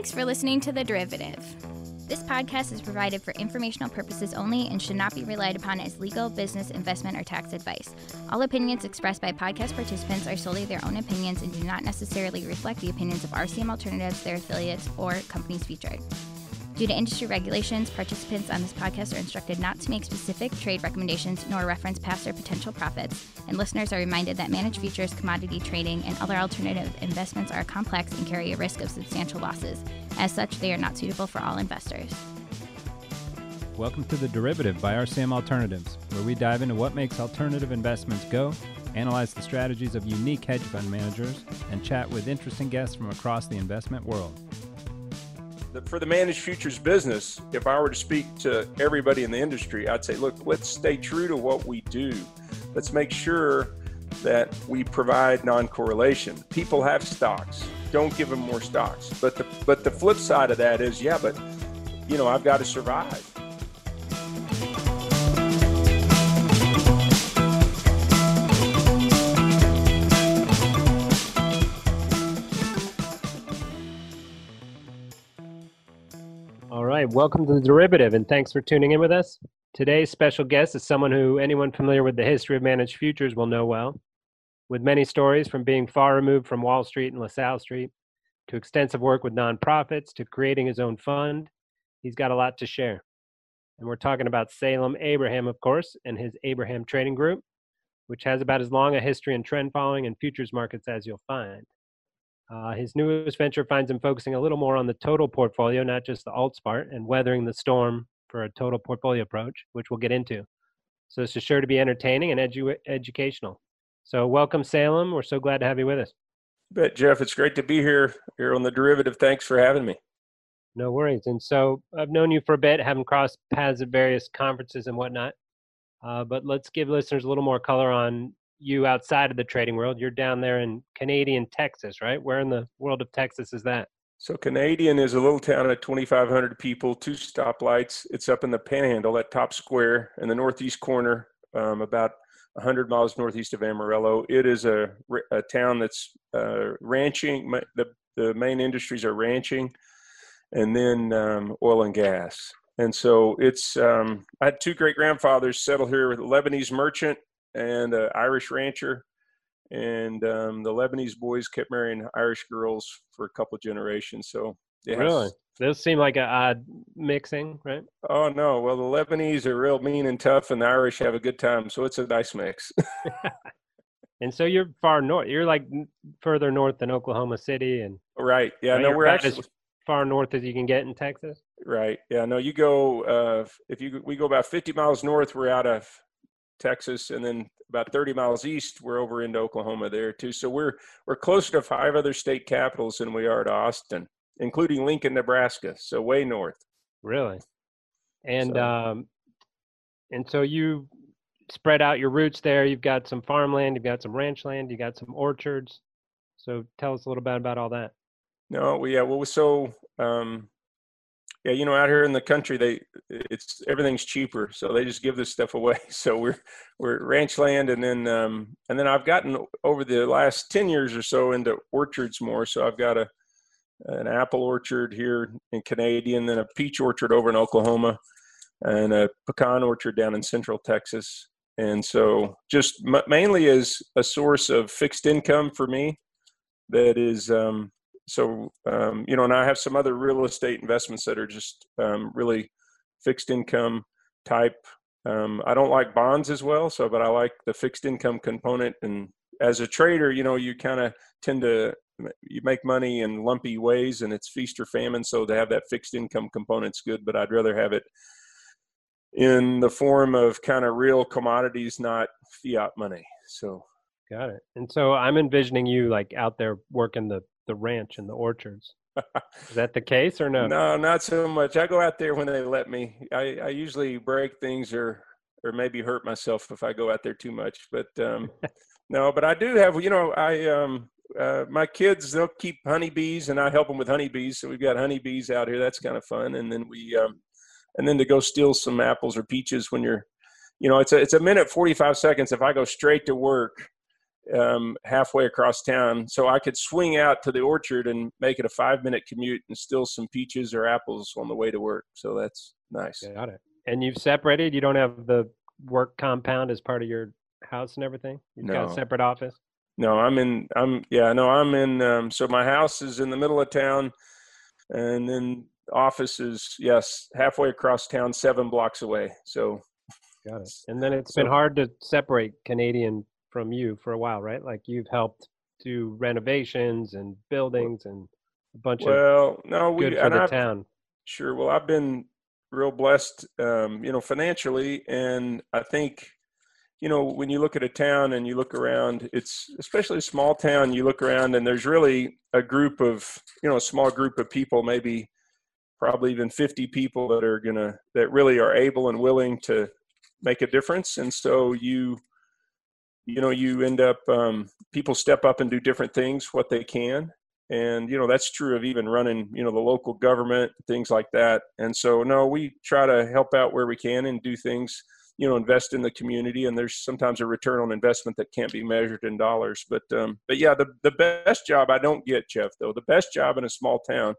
Thanks for listening to The Derivative. This podcast is provided for informational purposes only and should not be relied upon as legal, business, investment, or tax advice. All opinions expressed by podcast participants are solely their own opinions and do not necessarily reflect the opinions of RCM Alternatives, their affiliates, or companies featured. Due to industry regulations, participants on this podcast are instructed not to make specific trade recommendations nor reference past or potential profits, and listeners are reminded that managed futures, commodity trading, and other alternative investments are complex and carry a risk of substantial losses. As such, they are not suitable for all investors. Welcome to The Derivative by RCM Alternatives, where we dive into what makes alternative investments go, analyze the strategies of unique hedge fund managers, and chat with interesting guests from across the investment world for the managed futures business, if I were to speak to everybody in the industry, I'd say, look, let's stay true to what we do. Let's make sure that we provide non-correlation. People have stocks. Don't give them more stocks. But the but the flip side of that is, yeah, but you know, I've got to survive. Right, welcome to the derivative, and thanks for tuning in with us. Today's special guest is someone who anyone familiar with the history of managed futures will know well. With many stories from being far removed from Wall Street and LaSalle Street, to extensive work with nonprofits, to creating his own fund, he's got a lot to share. And we're talking about Salem Abraham, of course, and his Abraham Trading Group, which has about as long a history in trend following and futures markets as you'll find. Uh, his newest venture finds him focusing a little more on the total portfolio, not just the alts part, and weathering the storm for a total portfolio approach, which we'll get into. So this is sure to be entertaining and edu- educational. So welcome, Salem. We're so glad to have you with us. Bet, Jeff. It's great to be here here on the derivative. Thanks for having me. No worries. And so I've known you for a bit, having crossed paths at various conferences and whatnot. Uh, but let's give listeners a little more color on you outside of the trading world. You're down there in Canadian Texas, right? Where in the world of Texas is that? So Canadian is a little town of 2,500 people, two stoplights. It's up in the Panhandle, that top square in the northeast corner, um, about 100 miles northeast of Amarillo. It is a, a town that's uh, ranching. The, the main industries are ranching, and then um, oil and gas. And so it's. Um, I had two great grandfathers settle here, with a Lebanese merchant and an Irish rancher. And um, the Lebanese boys kept marrying Irish girls for a couple generations. So yeah, really, those seem like an odd mixing, right? Oh no, well the Lebanese are real mean and tough, and the Irish have a good time. So it's a nice mix. and so you're far north. You're like further north than Oklahoma City, and right. Yeah, no, we're actually as far north as you can get in Texas. Right. Yeah. No, you go. Uh, if you we go about 50 miles north, we're out of Texas, and then about 30 miles east, we're over into Oklahoma there too. So we're we're closer to five other state capitals than we are to Austin, including Lincoln, Nebraska. So way north. Really, and so. um, and so you spread out your roots there. You've got some farmland, you've got some ranch land, you got some orchards. So tell us a little bit about all that. No, we yeah, well, so um, yeah, you know, out here in the country, they it's everything's cheaper, so they just give this stuff away. So we're we're ranch land, and then um, and then I've gotten over the last ten years or so into orchards more. So I've got a an apple orchard here in Canadian, then a peach orchard over in Oklahoma, and a pecan orchard down in Central Texas. And so, just m- mainly as a source of fixed income for me, that is um, so um, you know, and I have some other real estate investments that are just um, really fixed income type. Um, I don't like bonds as well, so but I like the fixed income component. And as a trader, you know, you kind of tend to you make money in lumpy ways, and it's feast or famine. So to have that fixed income component's good, but I'd rather have it in the form of kind of real commodities, not fiat money. So got it. And so I'm envisioning you like out there working the the ranch and the orchards. Is that the case or no? No, not so much. I go out there when they let me. I, I usually break things or or maybe hurt myself if I go out there too much. But um, no, but I do have. You know, I um, uh, my kids they'll keep honeybees and I help them with honeybees. So we've got honeybees out here. That's kind of fun. And then we um, and then to go steal some apples or peaches when you're, you know, it's a it's a minute forty five seconds if I go straight to work um, halfway across town, so I could swing out to the orchard and make it a five minute commute and still some peaches or apples on the way to work. So that's nice. Got it. And you've separated. You don't have the work compound as part of your house and everything. You've got No. a separate office. No, I'm in. I'm yeah. No, I'm in. Um, so my house is in the middle of town, and then office is yes halfway across town, seven blocks away. So Got it. And then it's been hard to separate Canadian from you for a while, right? Like you've helped do renovations and buildings and a bunch of well, no, we good for and the I've, town. Sure. Well, I've been real blessed, um, you know, financially, and I think, you know, when you look at a town and you look around, it's especially a small town. You look around, and there's really a group of, you know, a small group of people, maybe, probably even 50 people that are gonna that really are able and willing to make a difference. And so you, you know, you end up um, people step up and do different things what they can. And you know that's true of even running you know the local government things like that. And so no we try to help out where we can and do things you know invest in the community. And there's sometimes a return on investment that can't be measured in dollars. But um but yeah the the best job i don't get jeff though the best job in a small town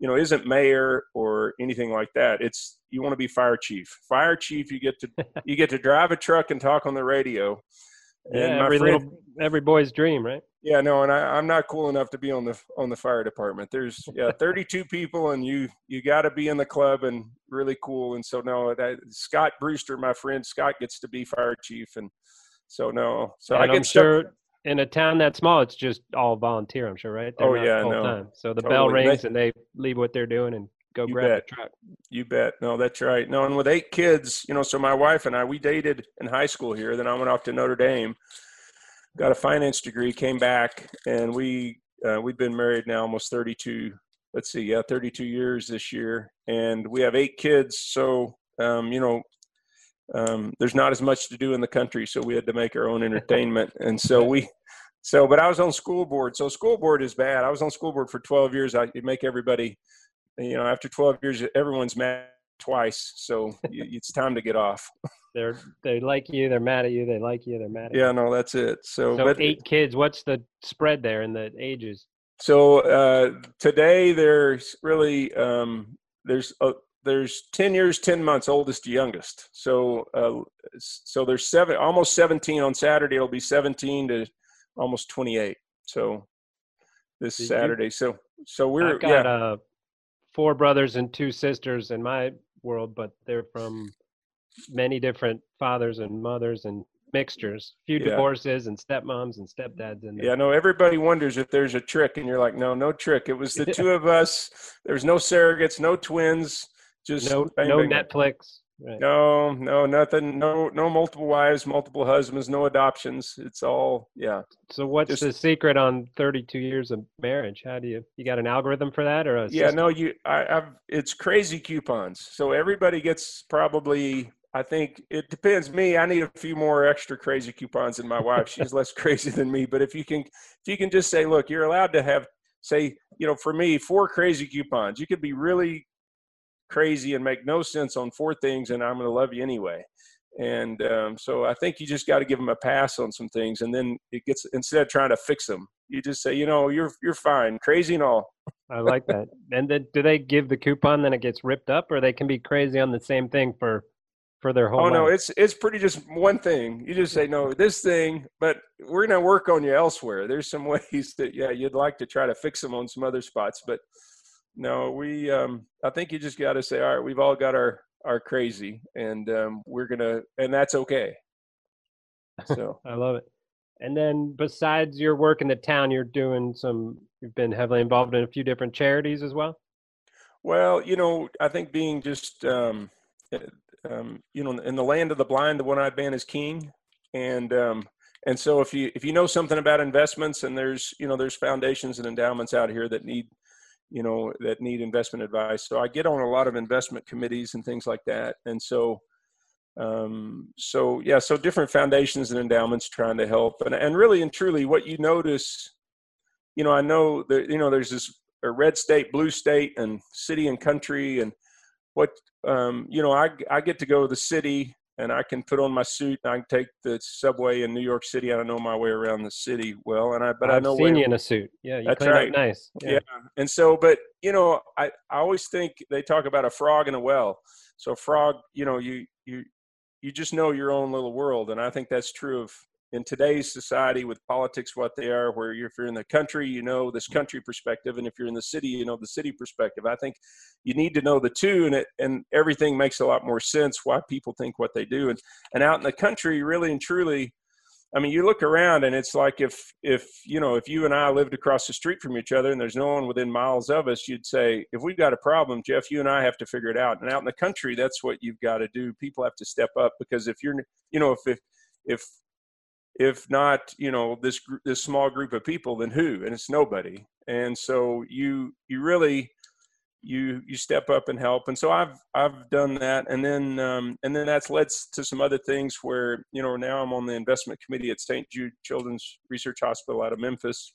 you know isn't mayor or anything like that. It's you want to be fire chief. Fire chief you get to you get to drive a truck and talk on the radio Yeah, every friend- little every boy's dream, right? yeah, no, and I, I'm not cool enough to be on the on the fire department. There's yeah, 32 people, and you you got to be in the club and really cool. And so no, that Scott Brewster, my friend Scott, gets to be fire chief, and so no, so and I stuck- sure in a town that small, it's just all volunteer. I'm sure, right? Oh, yeah, no. full-time. So the bell Totally. They- rings and they leave what they're doing and go You grab bet. the truck. You bet. No, that's right. No, and with eight kids, you know, so my wife and I, we dated in high school here. Then I went off to Notre Dame, got a finance degree, came back, and we uh, we've been married now almost 32. Let's see, yeah, 32 years this year, and we have eight kids. So, um, you know, um, there's not as much to do in the country, so we had to make our own entertainment, and so we. So, but I was on school board. So school board is bad. I was on school board for 12 years. I make everybody you know, after 12 years, everyone's mad twice. So it's time to get off. They're they like you, they're mad at you, they like you, they're mad at you. Yeah, no, that's it. So, So but eight kids. What's the spread there in the ages? so uh, today there's really um, there's uh, there's 10 years, 10 months, oldest to youngest. So uh, so there's seven, almost 17 on Saturday. It'll be 17 to almost 28. So this Did you- Saturday. So so we're I've got yeah. uh, four brothers and two sisters in my world, but they're from many different fathers and mothers and mixtures. few Yeah. divorces and stepmoms and stepdads in there. Yeah, no, everybody wonders if there's a trick, and you're like, no, no trick. It was the two of us. There's no surrogates, no twins, just no bang, no bang. Netflix. Right. No, no, nothing. No, no multiple wives, multiple husbands, no adoptions. It's all, yeah. So what's Just- the secret on 32 years of marriage? How do you you got an algorithm for that or a Yeah, system? no, you, I, I've, it's crazy coupons. So everybody gets probably, I think it depends. Me, I need a few more extra crazy coupons than my wife. She's less crazy than me. But if you can, if you can just say, look, you're allowed to have, say, you know, for me, four crazy coupons. You could be really crazy and make no sense on four things, and I'm going to love you anyway. And um, so I think you just got to give them a pass on some things, and then it gets instead of trying to fix them, you just say, you know, you're you're fine, crazy and all. I like that. And then do they give the coupon then it gets ripped up or they can be crazy on the same thing for for their whole Oh no, it's it's pretty just one thing. You just say no, this thing, but we're gonna work on you elsewhere. There's some ways that yeah, you'd like to try to fix them on some other spots, but no, we um I think you just got to say all right, we've all got our our crazy, and um, we're gonna and that's okay. So I love it. And then besides your work in the town, you're doing some you've been heavily involved in a few different charities as well. Well, you know, I think being just, um, uh, um, you know, in the land of the blind, the one-eyed man is king, and um, and so if you if you know something about investments, and there's you know there's foundations and endowments out here that need, you know, that need investment advice. So I get on a lot of investment committees and things like that, and so. Um, so yeah, so different foundations and endowments trying to help, and and really and truly, what you notice, you know, I know that you know there's this a red state, blue state, and city and country, and what um, you know, I I get to go to the city and I can put on my suit and I can take the subway in New York City. I don't know my way around the city well, and I but I've I know seen you in a suit. Yeah, you That's clean right. nice. yeah. And so, but you know, I, I always think they talk about a frog in a well. So frog, you know, you you you just know your own little world, and I think that's true of in today's society with politics what they are. Where if you're in the country, you know this country perspective, and if you're in the city, you know the city perspective. I think you need to know the two, and it and everything makes a lot more sense why people think what they do. And and out in the country, really and truly, I mean, you look around and it's like if if you know if you and I lived across the street from each other and there's no one within miles of us, you'd say if we've got a problem, Jeff, you and I have to figure it out. And out in the country, that's what you've got to do. People have to step up because if you're you know if if if if not you know this this small group of people, then who? And it's nobody. And so you you really you you step up and help and so i've i've done that and then um, and then that's led to some other things where you know now i'm on the investment committee at st jude children's research hospital out of memphis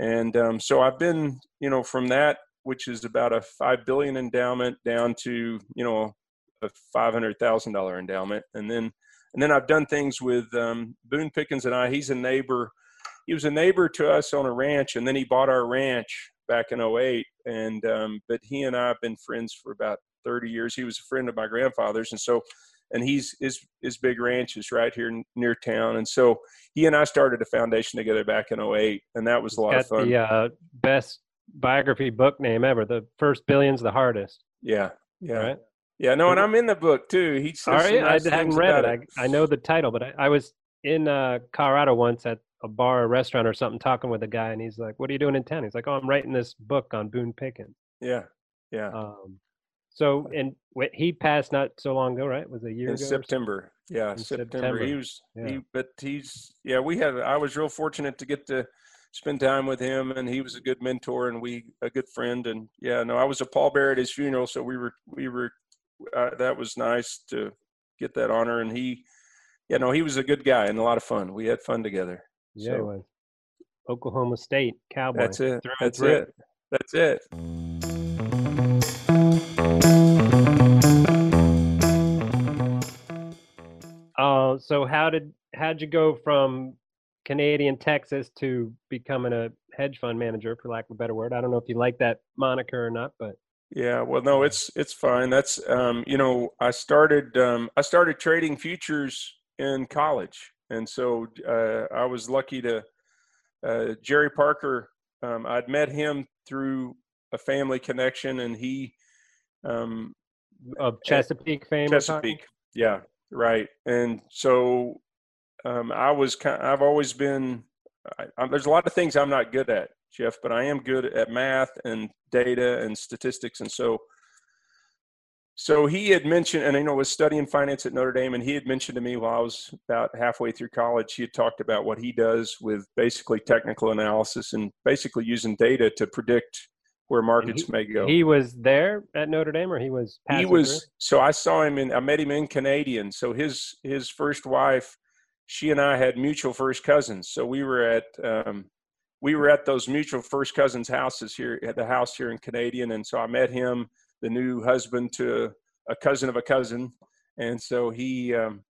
and um, so i've been you know from that which is about a five billion endowment down to you know a five hundred thousand dollar endowment and then and then i've done things with um, boone pickens and i. He's a neighbor. He was a neighbor to us on a ranch and then he bought our ranch back in 08 and um, but he and i have been friends for about 30 years. He was a friend of my grandfather's and so and he's his his big ranch is right here near town. And so he and i started a foundation together back in 08 and that was a lot Got of fun. the uh, best biography book name ever. The first billion's the hardest. yeah yeah. Right? Yeah no and i'm in the book too he says right, nice I hadn't read it. about I, I know the title, but I, I was in uh, Colorado once at a bar or restaurant or something talking with a guy, and he's like, "What are you doing in town?" He's like, "Oh, I'm writing this book on Boone Pickens." yeah yeah Um, so, and wh- he passed not so long ago, right? It was a year in. September. Yeah, In September. September. He was Yeah. he, but he's yeah. We had I was real fortunate to get to spend time with him, and he was a good mentor and we a good friend. And yeah, no, I was a pallbearer at his funeral, so we were we were uh, that was nice to get that honor. And he, yeah, no, he was a good guy and a lot of fun. We had fun together. Yeah, So- was. Oklahoma State Cowboy. That's it. That's through. it. That's it. Uh, so how did how'd you go from Canadian Texas to becoming a hedge fund manager, for lack of a better word? I don't know if you like that moniker or not, but Yeah, well, no, it's it's fine. That's um, you know, I started um, I started trading futures in college, and so uh, I was lucky to uh, Jerry Parker. Um, I'd met him through a family connection, and he um, of Chesapeake fame. Chesapeake. Yeah, right. And so um, I was kind. I've always been. I, I, there's a lot of things I'm not good at, Jeff, but I am good at math and data and statistics. And so, so he had mentioned, and I know was studying finance at Notre Dame, and he had mentioned to me while I was about halfway through college, he had talked about what he does with basically technical analysis and basically using data to predict where markets may go He was there at Notre Dame, or he was. he was through? so i saw him in i met him in canadian so his his first wife she and i had mutual first cousins so we were at um we were at those mutual first cousins houses here at the house here in canadian and so i met him the new husband to a cousin of a cousin and so he um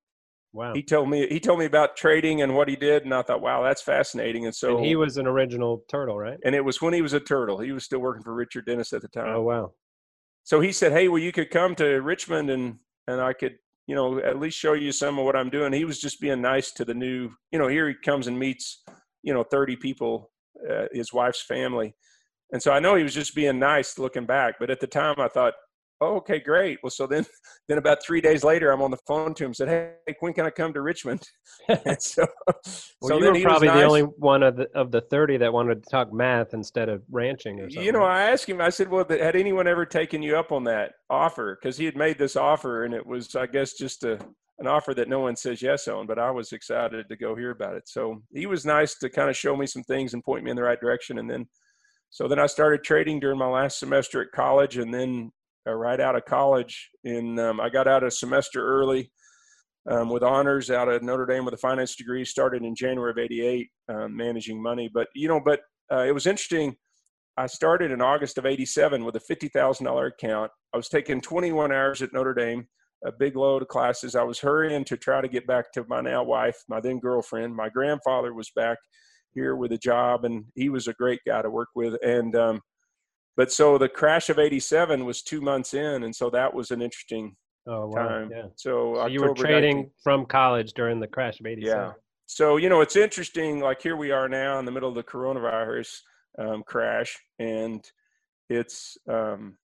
Wow. he told me he told me about trading and what he did and i thought wow that's fascinating and so and he was an original turtle, right? and it was when he was a turtle he was still working for richard dennis at the time Oh wow. so he said, "Hey, well, you could come to Richmond and and I could, you know, at least show you some of what I'm doing." He was just being nice to the new, you know. Here he comes and meets, you know, 30 people, uh, his wife's family, and so I know he was just being nice, looking back. But at the time, I thought, "Oh, okay, great." Well, so then, then about three days later, I'm on the phone to him, and said, "Hey, when can I come to Richmond?" and so, Well, so you were he was probably the nice. only one of the of the thirty that wanted to talk math instead of ranching or something. You know, I asked him. I said, "Well, had anyone ever taken you up on that offer?" Because he had made this offer, and it was, I guess, just a an offer that no one says yes on. But I was excited to go hear about it. So he was nice to kind of show me some things and point me in the right direction. And then, so then I started trading during my last semester at college, and then uh, right out of college, in um, I got out a semester early. Um, with honors out of Notre Dame with a finance degree, started in January of '88, um, managing money. But you know, but uh, it was interesting. I started in August of '87 with a fifty thousand dollar account. I was taking 21 hours at Notre Dame, a big load of classes. I was hurrying to try to get back to my now wife, my then girlfriend. My grandfather was back here with a job, and he was a great guy to work with. And um, but so the crash of '87 was two months in, and so that was an interesting Oh wow. time. Yeah. So, So you were trading 19 from college during the crash of '87. Yeah. So you know, it's interesting. Like here we are now in the middle of the coronavirus um, crash, and it's um,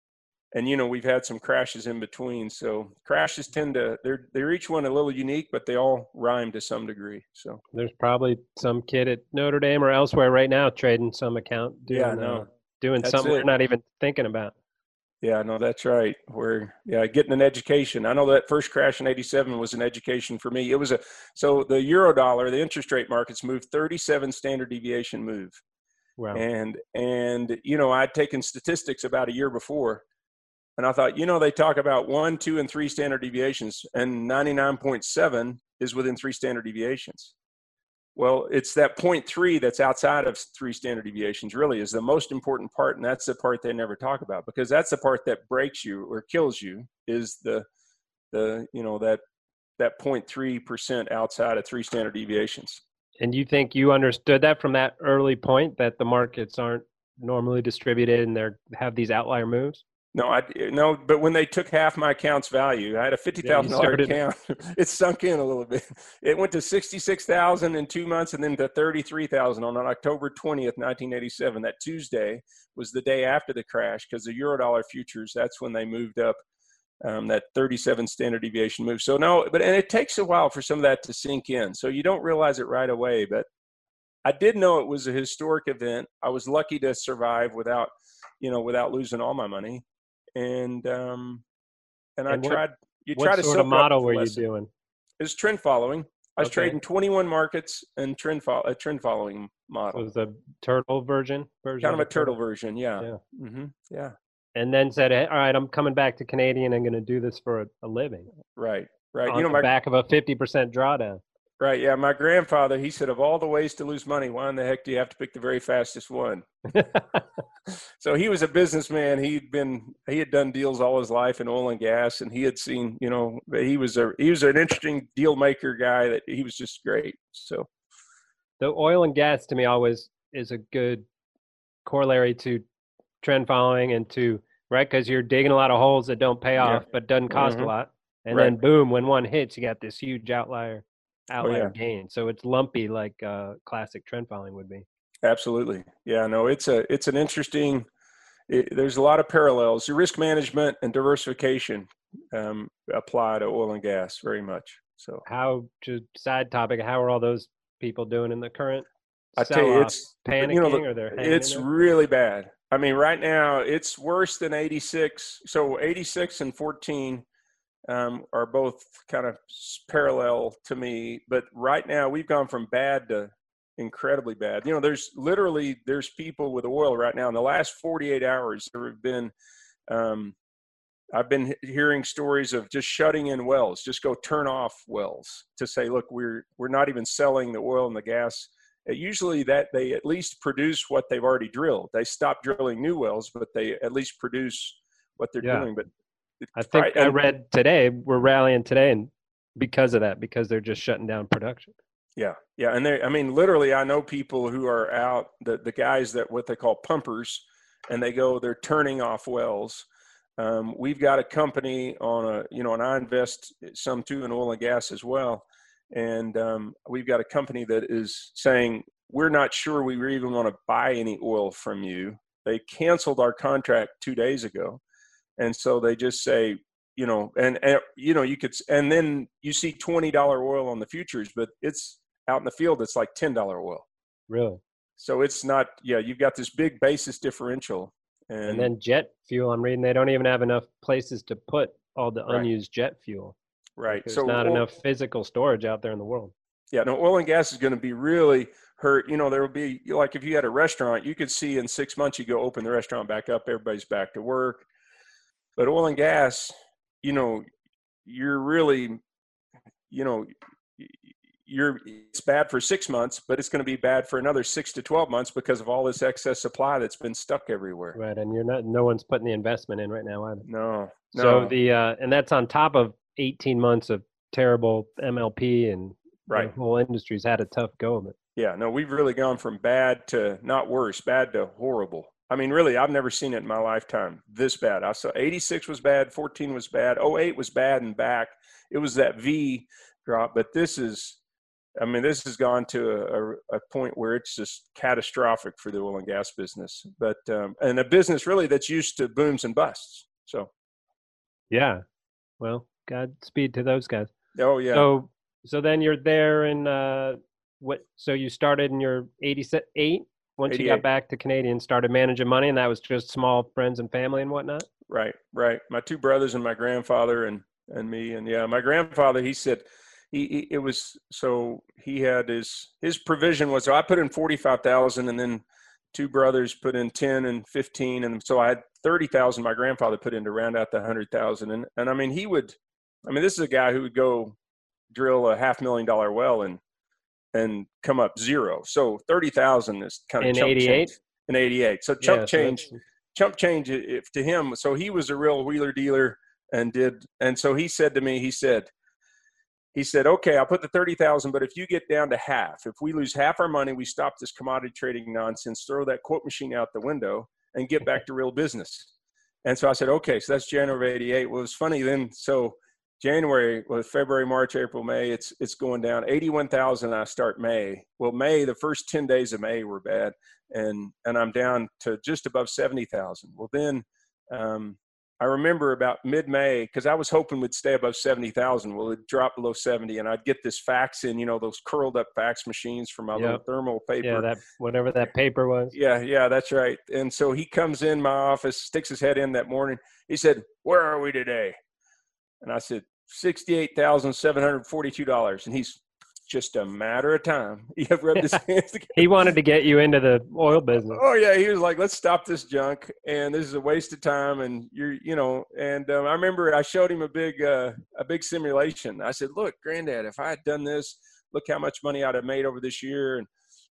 and you know we've had some crashes in between. So crashes tend to they're they're each one a little unique, but they all rhyme to some degree. So There's probably some kid at Notre Dame or elsewhere right now trading some account, doing, Yeah, uh, no. doing That's something we're not even thinking about. yeah, no, that's right. We're yeah getting an education. I know that first crash in '87 was an education for me. It was a so the euro dollar, the interest rate markets moved 37 standard deviation move. Wow. and and you know i'd taken statistics about a year before and i thought you know they talk about one two and three standard deviations and 99.7 is within three standard deviations well it's that point three that's outside of three standard deviations really is the most important part and that's the part they never talk about because that's the part that breaks you or kills you is the the you know that that 0.3 percent outside of three standard deviations And you think you understood that from that early point that the markets aren't normally distributed and they have these outlier moves? No, I no, but when they took half my account's value, I had a fifty thousand dollar started- account. it sunk in a little bit. It went to sixty six thousand in two months, and then to thirty three thousand on October twentieth, nineteen eighty seven. That Tuesday was the day after the crash because the eurodollar futures. That's when they moved up. Um, that 37 standard deviation move. So no, but and it takes a while for some of that to sink in. So you don't realize it right away. But I did know it was a historic event. I was lucky to survive without, you know, without losing all my money and um, and I what- tried. You what try to sort of model were you lesson. doing? It's trend following. I was Okay. trading 21 markets and trend fo- a trend following model. It was the turtle version version kind of a the turtle version. Yeah. Yeah. hmm Yeah. and then said hey, all right i'm coming back to canadian i'm going to do this for a, a living Right. Right. on you know, the my back of a 50% drawdown right. Yeah. My grandfather, he said, of all the ways to lose money, why in the heck do you have to pick the very fastest one? So he was a businessman. He'd been he had done deals all his life in oil and gas, and he had seen, you know, he was a he was an interesting deal maker guy. That he was just great. So the oil and gas to me always is a good corollary to trend following and to right because you're digging a lot of holes that don't pay Yeah. off but doesn't cost Mhm. a lot and Right. then boom when one hits you got this huge outlier outlier Oh, yeah. gain so it's lumpy like uh, classic trend following would be Absolutely. Yeah, no, it's a it's an interesting. It, there's a lot of parallels. Your risk management and diversification um, apply to oil and gas very much. So how to side topic how are all those people doing in the current I tell you, it's panicking you know, the- or they're hanging it's really bad. I mean, right now it's worse than 86. So 86 and 14 um, are both kind of parallel to me. But right now we've gone from bad to incredibly bad. You know, there's literally there's people with oil right now. In the last 48 hours, there have been. Um, I've been hearing stories of just shutting in wells, just go turn off wells to say, look, we're we're not even selling the oil and the gas usually that they at least produce what they've already drilled. They stop drilling new wells, but they at least produce what they're Yeah. doing. But i think i read today we're rallying today and because of that because they're just shutting down production Yeah, yeah, and they I mean literally I know people who are out the the guys that what they call pumpers, and they go they're turning off wells. Um, we've got a company on a you know and I invest some too in oil and gas as well, and um, we've got a company that is saying we're not sure we were even want to buy any oil from you. They canceled our contract two days ago, and so they just say you know and, and you know you could and then you see twenty dollar oil on the futures, but it's out in the field it's like ten dollar oil. really So it's not yeah you've got this big basis differential, and, And then jet fuel, I'm reading they don't even have enough places to put all the Right. unused jet fuel. right There's so not oil- enough physical storage out there in the world. Yeah, no, oil and gas is going to be really hurt. You know, there will be like if you had a restaurant, you could see in six months you go open the restaurant back up, everybody's back to work. But oil and gas, you know, you're really, you know, you're it's bad for six months, but it's going to be bad for another six to twelve months because of all this excess supply that's been stuck everywhere. Right. And you're not no one's putting the investment in right now either. No, no, So the uh and that's on top of 18 months of terrible MLP and Right. the whole industry's had a tough go of it. Yeah, no, we've really gone from bad to not worse, bad to horrible. I mean, really, I've never seen it in my lifetime this bad. I saw 86 was bad, 14 was bad, 08 was bad and back. It was that V drop, but this is, I mean, this has gone to a, a, a point where it's just catastrophic for the oil and gas business. But, um, and a business really that's used to booms and busts. So, Yeah. Well, Godspeed to those guys. oh, yeah. So so then you're there in uh what so you started in your 88 once you got back to Canadian started managing money and that was just small friends and family and whatnot. Right, right. My two brothers and my grandfather and and me and yeah, my grandfather. He said he, he it was so he had his his provision was so I put in forty five thousand and then two brothers put in ten and fifteen and so I had thirty thousand. My grandfather put in to round out the hundred thousand and and I mean he would. I mean this is a guy who would go drill a half million dollar well and and come up zero. So thirty thousand is kind of In chump 88? change. In eighty eight, so chump Yeah, change that's- chump change if to him so he was a real wheeler dealer and did and so he said to me he said he said okay i'll put the 30000 but if you get down to half if we lose half our money we stop this commodity trading nonsense throw that quote machine out the window and get back to real business and so i said okay so that's january of 88 well it was funny then so january well february march april may it's it's going down 81000 i start may well may the first 10 days of may were bad and and I'm down to just above seventy thousand. Well, then um, I remember about mid-May because I was hoping we'd stay above seventy thousand. Well, it dropped below seventy, and I'd get this fax in, you know, those curled up fax machines from my little thermal paper. Yeah, that whatever that paper was. Yeah, yeah, that's right. And so he comes in my office, sticks his head in that morning. He said, "Where are we today?" And I said, sixty-eight thousand seven hundred forty-two dollars. And he's just a matter of time. He rubbed his hands together. He wanted to get you into the oil business. Oh yeah, he was like, "Let's stop this junk," and this is a waste of time. And you're, you know, and um, I remember I showed him a big, uh, a big simulation. I said, "Look, Granddad, if I had done this, look how much money I'd have made over this year." And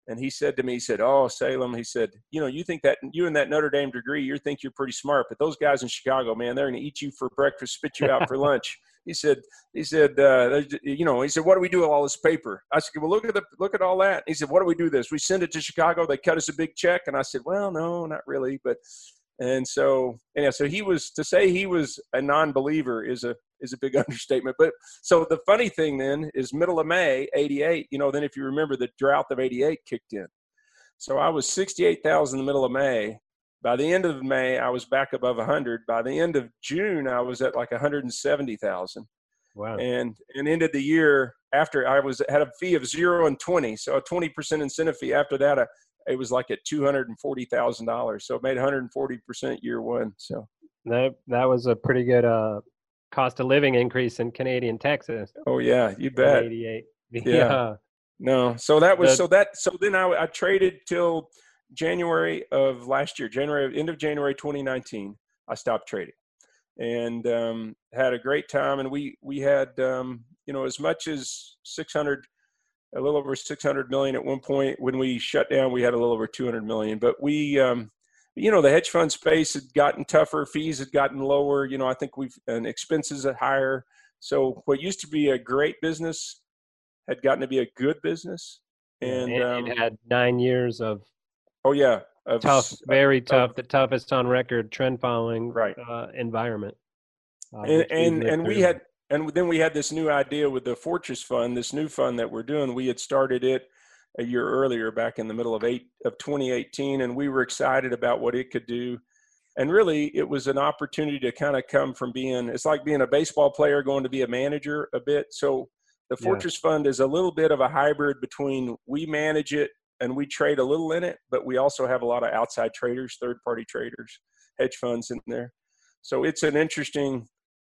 and he said to me, he said, "Oh, Salem," he said, "You know, you think that you and that Notre Dame degree, you think you're pretty smart, but those guys in Chicago, man, they're going to eat you for breakfast, spit you out for lunch." He said, he said, uh, you know, he said, what do we do with all this paper? I said, well, look at the, look at all that. He said, what do we do this? We send it to Chicago. They cut us a big check. And I said, well, no, not really. But, and so, yeah, so he was to say he was a non-believer is a, is a big understatement. But so the funny thing then is middle of May, 88, you know, then if you remember the drought of 88 kicked in. So I was 68,000 in the middle of May. By the end of May, I was back above 100. By the end of June, I was at like 170,000 Wow. and and ended the year after I was had a fee of zero and twenty, so a twenty percent incentive fee. After that, I, it was like at two hundred and forty thousand dollars. So it made one hundred and forty percent year one. So That that was a pretty good uh cost of living increase in Canadian Texas. oh yeah, you bet. 88. Yeah. No, so that was The- so that so then I, I traded till January of last year, January end of January 2019. I stopped trading and um, had a great time. And we we had um, you know as much as 600, a little over 600 million at one point. When we shut down, we had a little over 200 million. But we um, you know the hedge fund space had gotten tougher, fees had gotten lower. You know I think we've and expenses are higher. So what used to be a great business had gotten to be a good business. And um, had nine years of oh yeah, of tough, very of- tough, the toughest on record trend following Right. uh, environment. uh, and and, and we had and then we had this new idea with the Fortress Fund, this new fund that we're doing. We had started it a year earlier, back in the middle of eight of 2018, and we were excited about what it could do. And really, it was an opportunity to kind of come from being it's like being a baseball player going to be a manager a bit. So the Yeah. Fortress Fund is a little bit of a hybrid between we manage it and we trade a little in it, but we also have a lot of outside traders, third party traders, hedge funds in there. So it's an interesting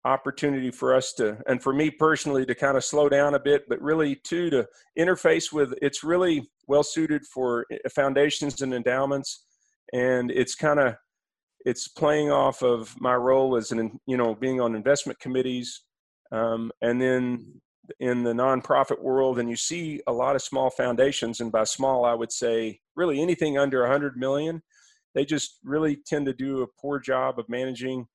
opportunity for us to, and for me personally, to kind of slow down a bit, but really too to interface with. It's really well suited for eh, foundations and endowments, and it's kind of it's playing off of my role as an you know being on investment committees, um, and then in the nonprofit world, and you see a lot of small foundations, and by small I would say really anything under 100 million. They just really tend to do a poor job of managing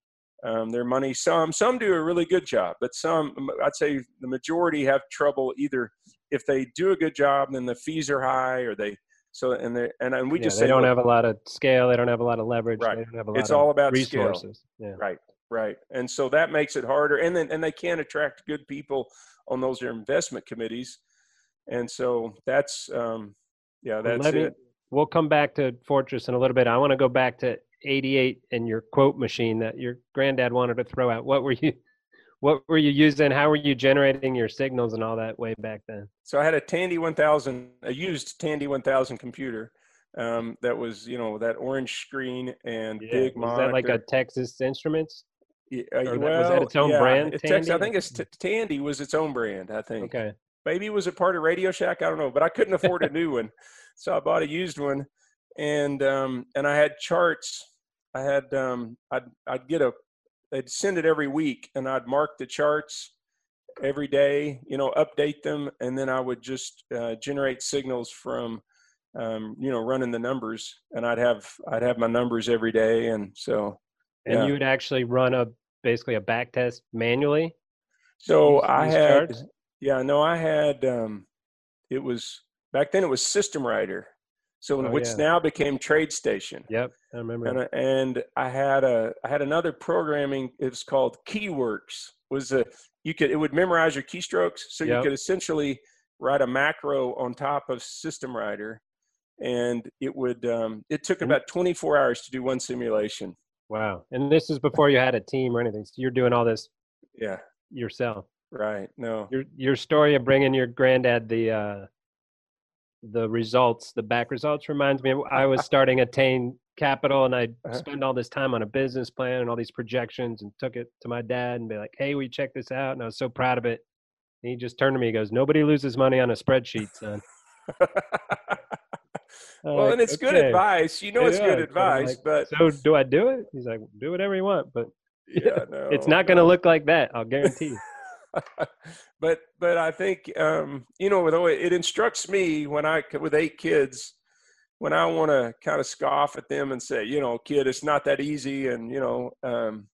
um, their money. Some some do a really good job, but some I'd say the majority have trouble either if they do a good job, then the fees are high, or they so and they and, and we Yeah, just they say, don't look, have a lot of scale. They don't have a lot of leverage. Right. They don't have a lot it's of all about resources. Yeah. Right, right, and so that makes it harder, and then and they can't attract good people on those investment committees, and so that's um, yeah, Well, that's me- it. We'll come back to Fortress in a little bit. I want to go back to 88 and your quote machine that your granddad wanted to throw out. What were you what were you using? How were you generating your signals and all that way back then? So I had a Tandy 1000, a used Tandy 1000 computer um, that was, you know, that orange screen and big was monitor. that like a Texas Instruments? Yeah, uh, that- was well, that its own yeah, brand, it Tex- I think it's t- Tandy was its own brand. I think. Okay. Maybe was it part of Radio Shack? I don't know, but I couldn't afford a new one, so I bought a used one, and um, and I had charts. I had um, I'd I'd get a they'd send it every week, and I'd mark the charts every day. You know, update them, and then I would just uh, generate signals from. Um, you know, running the numbers, and I'd have I'd have my numbers every day, and so And Yeah. you would actually run a basically a back test manually? So I had, charts? yeah, no, I had. Um, it was back then. It was System Writer, so Oh, which yeah. now became Trade Station. Yep, I remember. And I- and I had a I had another programming. It was called Keyworks. Was a you could it would memorize your keystrokes, so Yep. you could essentially write a macro on top of System Writer, and it would um, it took about 24 hours to do one simulation. wow. And this is before you had a team or anything. So you're doing all this Yeah, yourself. right. No, your your story of bringing your granddad the uh the results the back results reminds me of i was starting attain capital and i'd Uh-huh. spend all this time on a business plan and all these projections and took it to my dad and be like hey we check this out and i was so proud of it and he just turned to me and goes nobody loses money on a spreadsheet son well, like, and it's good advice. You know, It it's good advice, like, but so do i do it he's like do whatever you want but yeah, no, it's not going to no. look like that i'll guarantee you but but I think um, you know, with it instructs me when I with eight kids, when I want to kind of scoff at them and say, you know, kid, it's not that easy, and you know, um,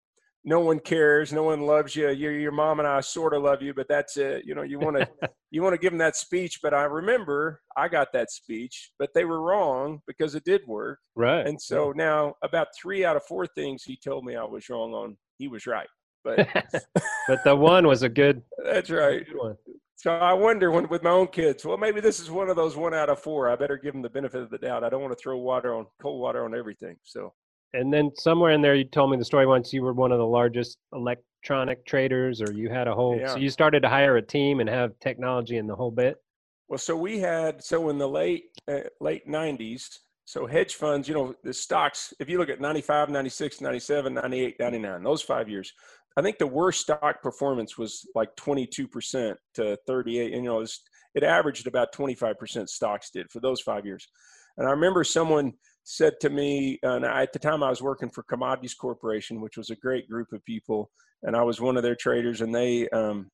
no one cares, no one loves you. Your your mom and I sort of love you, but that's it. You know, you want to you want to give them that speech. But I remember I got that speech, but they were wrong because it did work. right And so now, about three out of four things he told me I was wrong on, he was right. But but the one was a good, that's right. good one So I wonder when with my own kids, well, maybe this is one of those one out of four. I better give them the benefit of the doubt. I don't want to throw water on cold water on everything. So And then somewhere in there, you told me the story once you were one of the largest electronic traders, or you had a whole. Yeah. So you started to hire a team and have technology and the whole bit. well, so we had so in the late uh, late '90s. So hedge funds, you know, the stocks. If you look at 95, 96, 97, 98, 99, those five years, I think the worst stock performance was like 22% to 38. And, you know, it, was, it averaged about 25% stocks did for those five years. And I remember someone said to me, and I, at the time I was working for Commodities Corporation, which was a great group of people, and I was one of their traders. And they, um,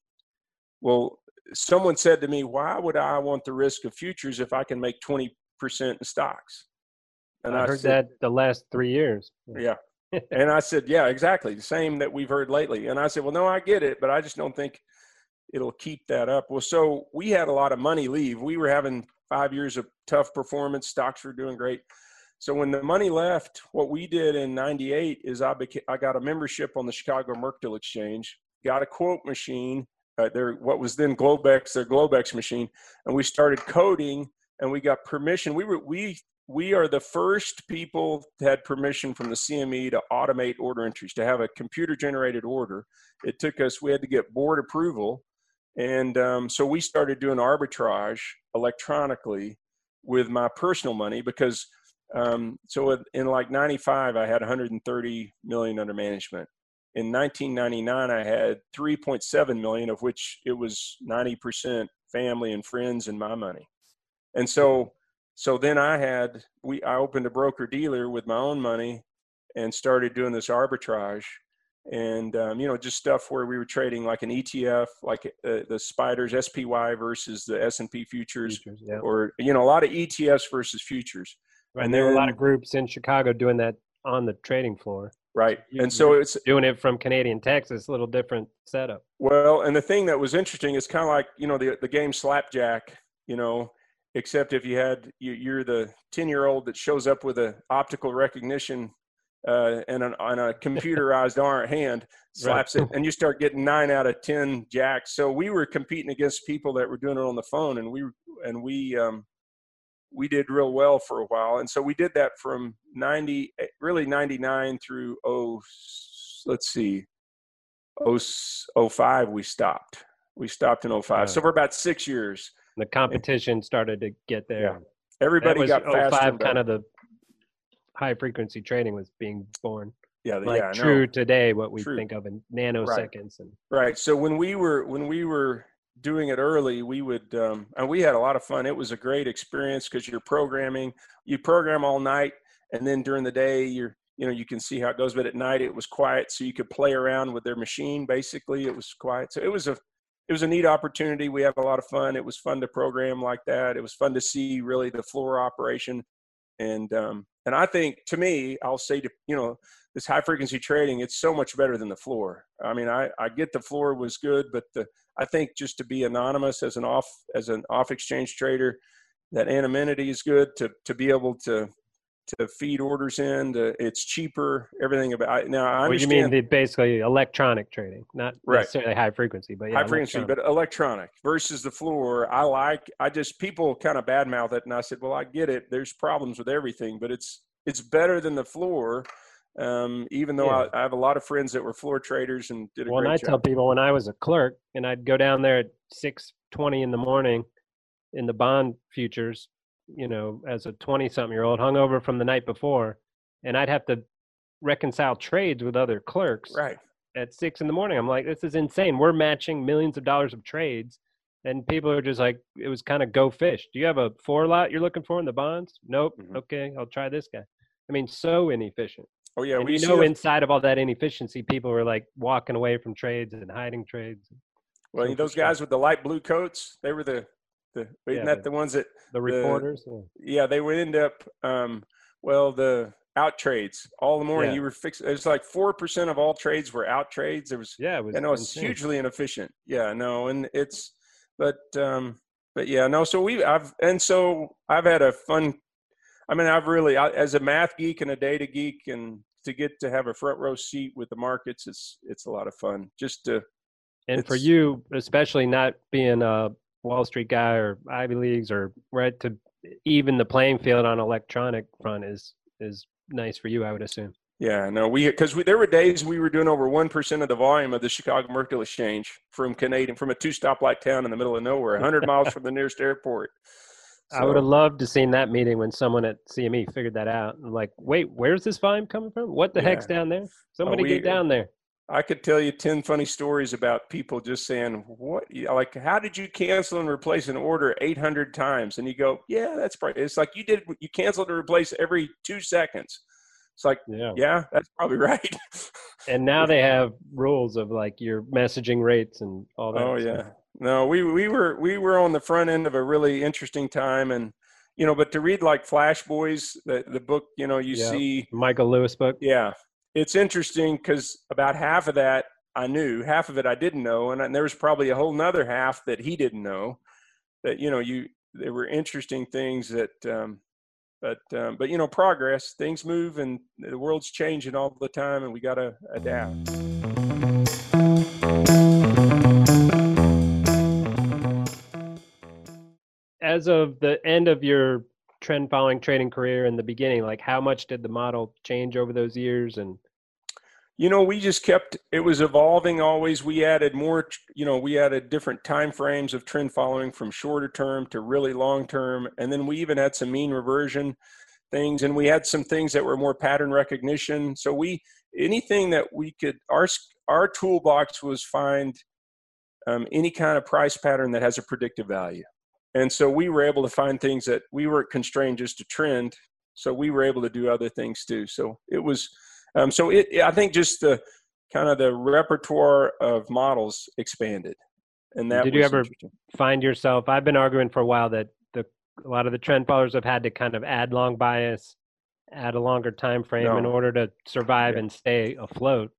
well, someone said to me, "Why would I want the risk of futures if I can make 20% in stocks?" And I, heard said, that the last three years. yeah. And I said, yeah, exactly. The same that we've heard lately. And I said, well, no, I get it, but I just don't think it'll keep that up. Well, so we had a lot of money leave. We were having five years of tough performance. Stocks were doing great. So when the money left, what we did in 98 is I I got a membership on the Chicago Mercantile Exchange, got a quote machine, uh, their, what was then Globex, their Globex machine. And we started coding and we got permission. We were, we we are the first people that had permission from the CME to automate order entries, to have a computer generated order. It took us, we had to get board approval. And um, so we started doing arbitrage electronically with my personal money because um, so in, like 95, I had 130 million under management. In 1999, I had 3.7 million, of which it was 90% family and friends and my money. And so, so then I had we I opened a broker dealer with my own money and started doing this arbitrage and um, you know just stuff where we were trading like an ETF like uh, the spiders SPY versus the S&P futures Futures, yeah. or you know a lot of ETFs versus futures Right, and there were a lot of groups in Chicago doing that on the trading floor. right. And so it's doing it from Canadian Texas, a little different setup. Well, and the thing that was interesting is kind of like you know the the game slapjack, you know, except if you had you, you're the ten year old that shows up with a optical recognition uh, and an, on a computerized arm hand slaps it, and you start getting nine out of ten jacks. So we were competing against people that were doing it on the phone, and we and we um, we did real well for a while, and so we did that from ninety really ninety nine through oh let's see oh, 05 we stopped. We stopped in 05 so for about six years The competition started to get there. everybody that was got faster 05 and kind of the high frequency trading was being born. yeah Like yeah true today, what we True. think of in nanoseconds. And right so when we were when we were doing it early we would um, and we had a lot of fun it was a great experience because you're programming you program all night and then during the day you're you know you can see how it goes but at night it was quiet so you could play around with their machine basically it was quiet so it was a it was a neat opportunity. We had a lot of fun. It was fun to program like that. It was fun to see really the floor operation. And um and i think to me i'll say to you know this high frequency trading it's so much better than the floor. I mean i i get the floor was good but the i think just to be anonymous as an off as an off exchange trader that anonymity is good to to be able to to feed orders in to, it's cheaper everything about now i what you mean the basically electronic trading, not Right. necessarily high frequency, but yeah, high frequency, electronic. but electronic versus the floor. I like. I just people kind of badmouth it, and I said, well, I get it. There's problems with everything, but it's it's better than the floor. Um, even though Yeah. I, I have a lot of friends that were floor traders and did a Well, and great I job. tell people when I was a clerk and I'd go down there at six twenty in the morning in the bond futures, you know, as a twenty something year old, hungover from the night before, and I'd have to reconcile trades with other clerks right. at six in the morning. I'm like, this is insane. We're matching millions of dollars of trades. And people are just like, it was kind of go fish. Do you have a four lot you're looking for in the bonds? Nope. Mhm. Okay, I'll try this guy. I mean, so inefficient. Oh yeah, and we you know, inside of all that inefficiency, people were like walking away from trades and hiding trades. well, so those guys with the light blue coats, they were the the isn't Yeah, that the- the ones that The reporters. yeah. yeah they would end up um, well the out trades all the morning. Yeah. You were fixed. It's like four percent of all trades were out trades. There was Yeah, it was. I know it's insane. hugely inefficient. Yeah, no, and it's, but, um, but yeah, no. So we, I've, and so I've had a fun. I mean, I've really, I, as a math geek and a data geek, and to get to have a front row seat with the markets, it's it's a lot of fun. Just to, And for you, especially not being a Wall Street guy or Ivy Leagues or right to even the playing field on electronic front is is nice for you, I would assume. yeah, no, we because we, there were days we were doing over one percent of the volume of the Chicago Mercantile Exchange from Canadian from a two stoplight town in the middle of nowhere, hundred miles from the nearest airport. I would have loved to seen that meeting when someone at CME figured that out. I'm like, wait, where's this volume coming from? What the heck's down there? Oh, Somebody we- get down there. I could tell you 10 funny stories about people just saying, What, like, how did you cancel and replace an order 800 times? And you go, Yeah, that's probably, it's like you did, you canceled and replaced every two seconds. It's like, Yeah. Yeah, that's probably right. And now they have rules of like your messaging rates and all that. oh, stuff. yeah. No, we, we were, we were on the front end of a really interesting time. And, you know, but to read like Flash Boys, the, the book, you know, you Yeah. see, Michael Lewis book. Yeah, it's interesting because about half of that I knew, half of it I didn't know, and, and there was probably a whole nother half that he didn't know. That you know, you there were interesting things that, um, but um, but you know, progress, things move, and the world's changing all the time, and we got to adapt. As of the end of your trend following trading career in the beginning, like how much did the model change over those years? And You know, we just kept it was evolving always. We added more, you know, we added different time frames of trend following from shorter term to really long term, and then we even had some mean reversion things, and we had some things that were more pattern recognition. So we anything that we could our our toolbox was find um, any kind of price pattern that has a predictive value, and so we were able to find things that we weren't constrained just to trend. So we were able to do other things too. So it was. Um, so it, I think just the kind of the repertoire of models expanded, and that Did you ever- find yourself, I've been arguing for a while that the a lot of the trend followers have had to kind of add long bias, add a longer time frame in order to survive Yeah. and stay afloat.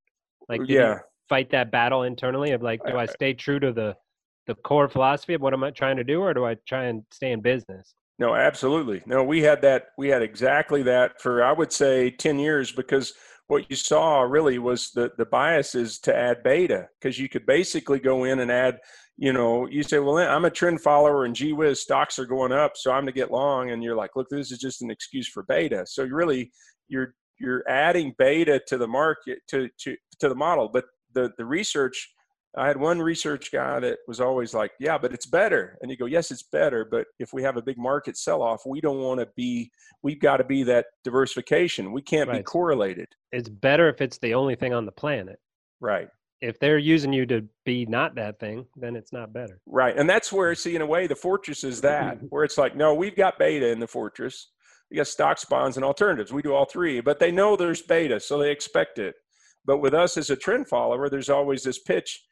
Like, yeah, fight that battle internally of like, do I stay true to the the core philosophy of what am I trying to do, or do I try and stay in business? no, absolutely. No, we had that. We had exactly that for I would say ten years because what you saw really was the the bias is to add beta because you could basically go in and add. You know, you say, well, I'm a trend follower, and gee whiz, stocks are going up, so I'm to get long. And you're like, look, this is just an excuse for beta. So really, you're you're adding beta to the market to to to the model. But the the research, I had one research guy that was always like, yeah, but it's better. And you go, yes, it's better. But if we have a big market sell off, we don't want to be. We've got to be that diversification. We can't be correlated. It's better if it's the only thing on the planet. Right. If they're using you to be not that thing, then it's not better. Right. And that's where, see, in a way, the fortress is that, where it's like, no, we've got beta in the fortress. We got stocks, bonds, and alternatives. We do all three, but they know there's beta, so they expect it. But with us as a trend follower, there's always this pitch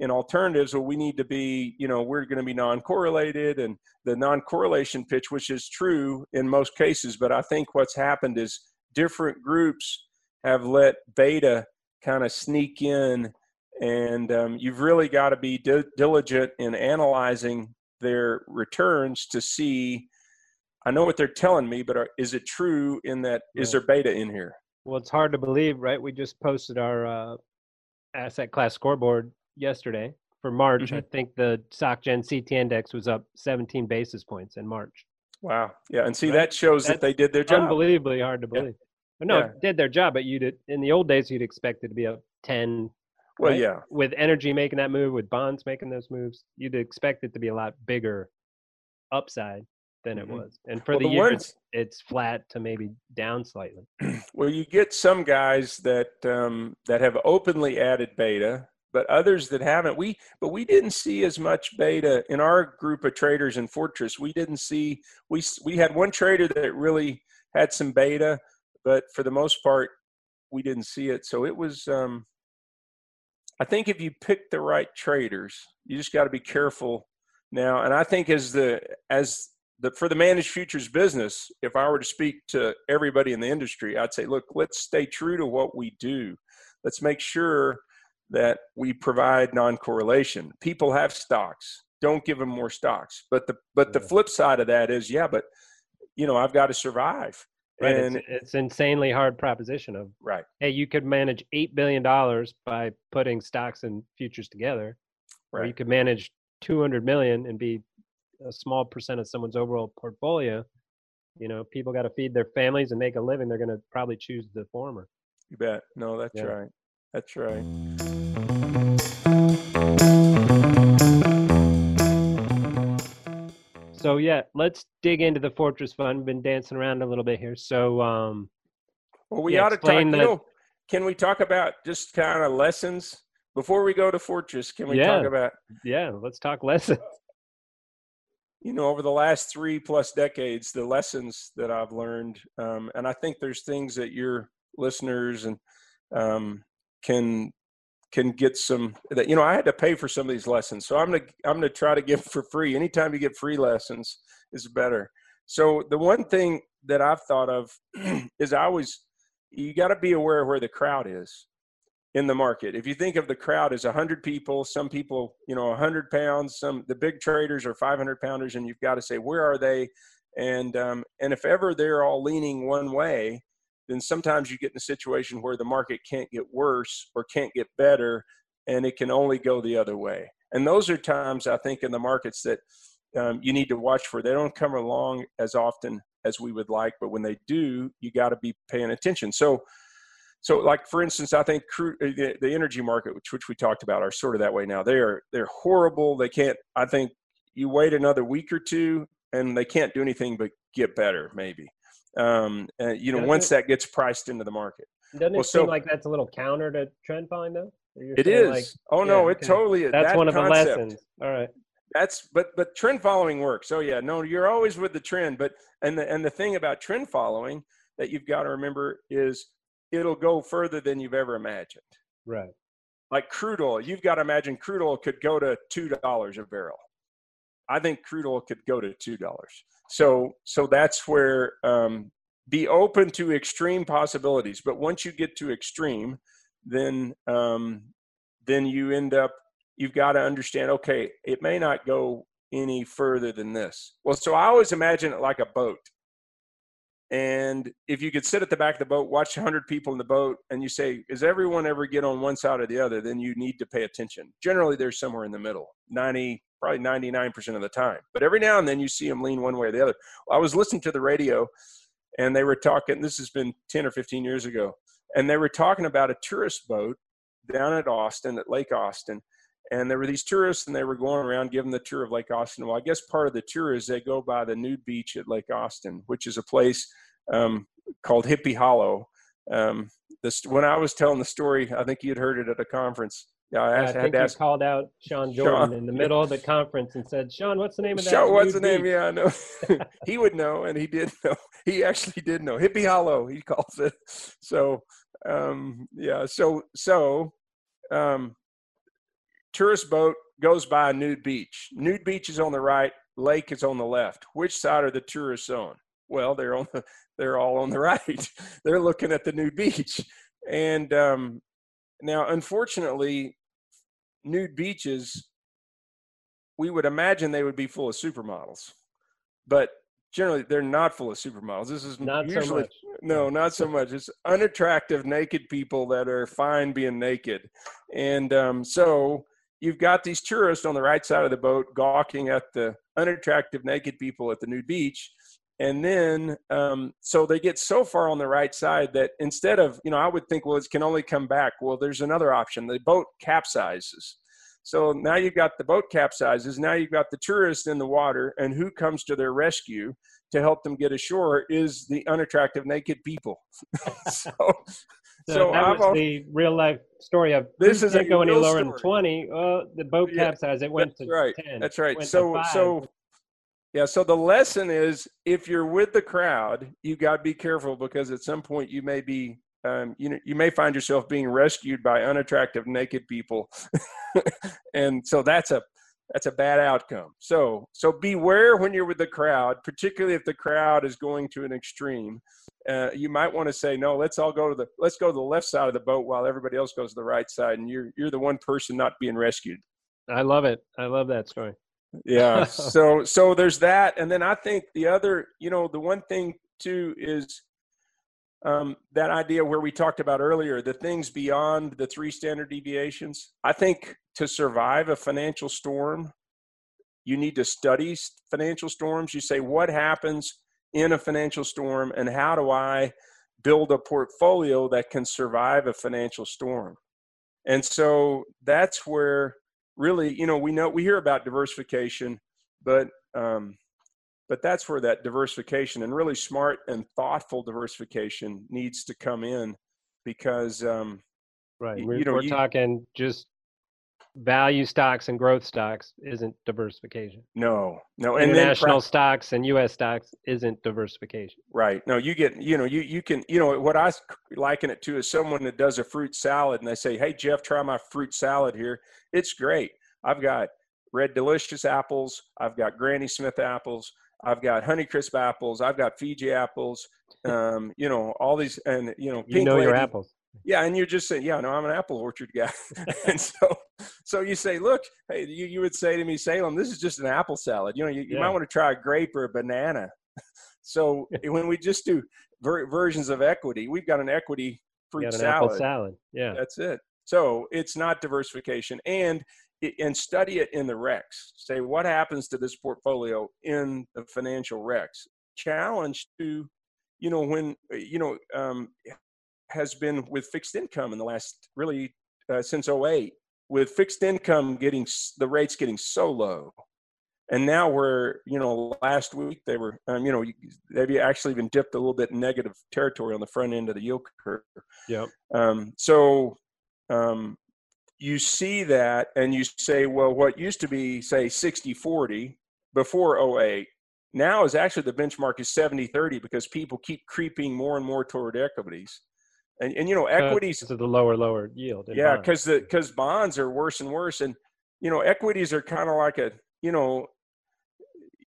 in alternatives well we need to be, you know, we're going to be non correlated and the non correlation pitch, which is true in most cases. But I think what's happened is different groups have let beta kind of sneak in and um, you've really got to be di- diligent in analyzing their returns to see i know what they're telling me but are, is it true in that is Right. there beta in here Well, it's hard to believe, right? We just posted our uh, asset class scoreboard yesterday for March. I think the SocGen CTA index was up 17 basis points in March. wow yeah and see Right. that shows that they did their job Unbelievably hard to believe. But no, Yeah. did their job, but you did in the old days you'd expect it to be up 10. well right? yeah With energy making that move, with bonds making those moves, you'd expect it to be a lot bigger upside than Mhm. it was. And for Well, the, the year, it's, it's flat to maybe down slightly. well you get some guys that um, that have openly added beta but others that haven't. We but we didn't see as much beta in our group of traders in fortress. We didn't see we we had one trader that really had some beta but for the most part we didn't see it. So it was um i think if you pick the right traders you just got to be careful now. And i think as the as the for the managed futures business if i were to speak to everybody in the industry i'd say look let's stay true to what we do. Let's make sure that we provide non-correlation people have stocks don't give them more stocks but the but the flip side of that is yeah but you know i've got to survive Right. and it's, it's insanely hard proposition of right hey, you could manage eight billion dollars by putting stocks and futures together, or you could manage two hundred million and be a small percent of someone's overall portfolio. You know, people got to feed their families and make a living. They're going to probably choose the former. you bet no that's Yeah. right that's right So yeah, let's dig into the Fortress Fund. Been dancing around a little bit here. So um, Well, we Yeah, ought to talk. know, can we talk about just kind of lessons before we go to Fortress? Can we talk about yeah, let's talk lessons. you know over the last three plus decades the lessons that I've learned, um, and I think there's things that your listeners and um, can can get some that you know I had to pay for some of these lessons, so I'm gonna I'm gonna try to give for free. Anytime you get free lessons is better. So the one thing that I've thought of is I always you got to be aware of where the crowd is in the market. If you think of the crowd as 100 people, some people, you know, 100 pounds, some the big traders are 500 pounders, and you've got to say where are they, and um, and if ever they're all leaning one way, then sometimes you get in a situation where the market can't get worse or can't get better, and it can only go the other way. And those are times I think in the markets that um, you need to watch for. They don't come along as often as we would like, but when they do, you got to be paying attention. So, so like for instance, I think crude, uh, the, the energy market, which which we talked about, are sort of that way now. They are they're horrible. They can't. I think you wait another week or two, and they can't do anything but get better, maybe. Um, and, you know, once it? that gets priced into the market, Doesn't Well, it seem so- like that's a little counter to trend following though? It is. like, oh no, yeah, it okay. totally is. That's That one of the lessons. All right. that's but but trend following works oh yeah no you're always with the trend but and the and the thing about trend following that you've got to remember is it'll go further than you've ever imagined Right. like crude oil you've got to imagine crude oil could go to two dollars a barrel i think crude oil could go to two dollars so so that's where um be open to extreme possibilities. But once you get to extreme, then um, then you end up you've got to understand. Okay, it may not go any further than this. Well, so I always imagine it like a boat. And if you could sit at the back of the boat, watch 100 people in the boat, and you say, Is everyone ever get on one side or the other? Then you need to pay attention. Generally, they're somewhere in the middle, 90, probably 99% of the time. But every now and then you see them lean one way or the other. I was listening to the radio, and they were talking, this has been 10 or 15 years ago, and they were talking about a tourist boat down at Austin, at Lake Austin. And there were these tourists, and they were going around giving the tour of Lake Austin. Well, I guess part of the tour is they go by the nude beach at Lake Austin, which is a place um, called Hippie Hollow. Um, this when I was telling the story, I think you'd heard it at a conference. Yeah, I, I think I you called out Sean Jordan Sean, in the middle of the conference and said, "Sean, what's the name of that?" Sean, what's the name? Beach? Yeah, I know. he would know, and he did know. He actually did know. Hippie Hollow, he calls it. So, um, yeah. So, so, um, tourist boat goes by nude beach. Nude beach is on the right. Lake is on the left. Which side are the tourists on? Well, they're on the, they're all on the right. they're looking at the nude beach, and um, now, unfortunately, nude beaches, we would imagine they would be full of supermodels, but generally they're not full of supermodels. This is not usually so much. no, not so much. It's unattractive naked people that are fine being naked, and um, so you've got these tourists on the right side of the boat gawking at the unattractive naked people at the nude beach. And then, um, so they get so far on the right side that instead of, you know, I would think, well, it can only come back. Well, there's another option. The boat capsizes. So now you've got the boat capsizes. Now you've got the tourist in the water, and who comes to their rescue to help them get ashore is the unattractive naked people. so, so, so that was the real life story of this is not go any lower story. than twenty. Well, the boat capsized. It went to right. ten. That's right. So so yeah. So the lesson is, if you're with the crowd, you got to be careful because at some point you may be um, you know you may find yourself being rescued by unattractive naked people. And so that's a that's a bad outcome. So so beware when you're with the crowd particularly if the crowd is going to an extreme. Uh, you might want to say no let's all go to the let's go to the left side of the boat while everybody else goes to the right side and you're you're the one person not being rescued. I love it. I love that story yeah so so there's that and then i think the other you know the one thing too is um, that idea where we talked about earlier, the things beyond the three standard deviations. I think to survive a financial storm, you need to study financial storms. You say, what happens in a financial storm, and how do I build a portfolio that can survive a financial storm? And so that's where really, you know, we know we hear about diversification, but um, but that's where that diversification and really smart and thoughtful diversification needs to come in because um, right. we're, you know, we're you, talking just value stocks and growth stocks isn't diversification no no and international stocks and us stocks isn't diversification right no you get you know you you can you know what i liken it to is someone that does a fruit salad and they say hey jeff try my fruit salad here it's great i've got red delicious apples i've got granny smith apples I've got Honeycrisp apples. I've got Fuji apples. Um, you know, all these, and you know, you know lady. your apples. Yeah, and you're just saying, yeah, no, I'm an apple orchard guy, and so, so you say, look, hey, you, you would say to me, Salem, this is just an apple salad. You know, you, you yeah. might want to try a grape or a banana. so when we just do ver- versions of equity, we've got an equity fruit salad. Apple salad. Yeah, that's it. So it's not diversification, and and study it in the wrecks. Say what happens to this portfolio in the financial wrecks. Challenge to, you know, when you know um, has been with fixed income in the last really uh, since 08 with fixed income getting the rates getting so low. And now we're you know last week they were um, you know they've actually even dipped a little bit negative territory on the front end of the yield curve. Yeah um, so um, you see that and you say, well, what used to be, say, 60 40 before 08 now is actually the benchmark is 70 30 because people keep creeping more and more toward equities. And, and you know, equities. to the lower, lower yield. Yeah, because the because bonds are worse and worse. And, you know, equities are kind of like a, you know,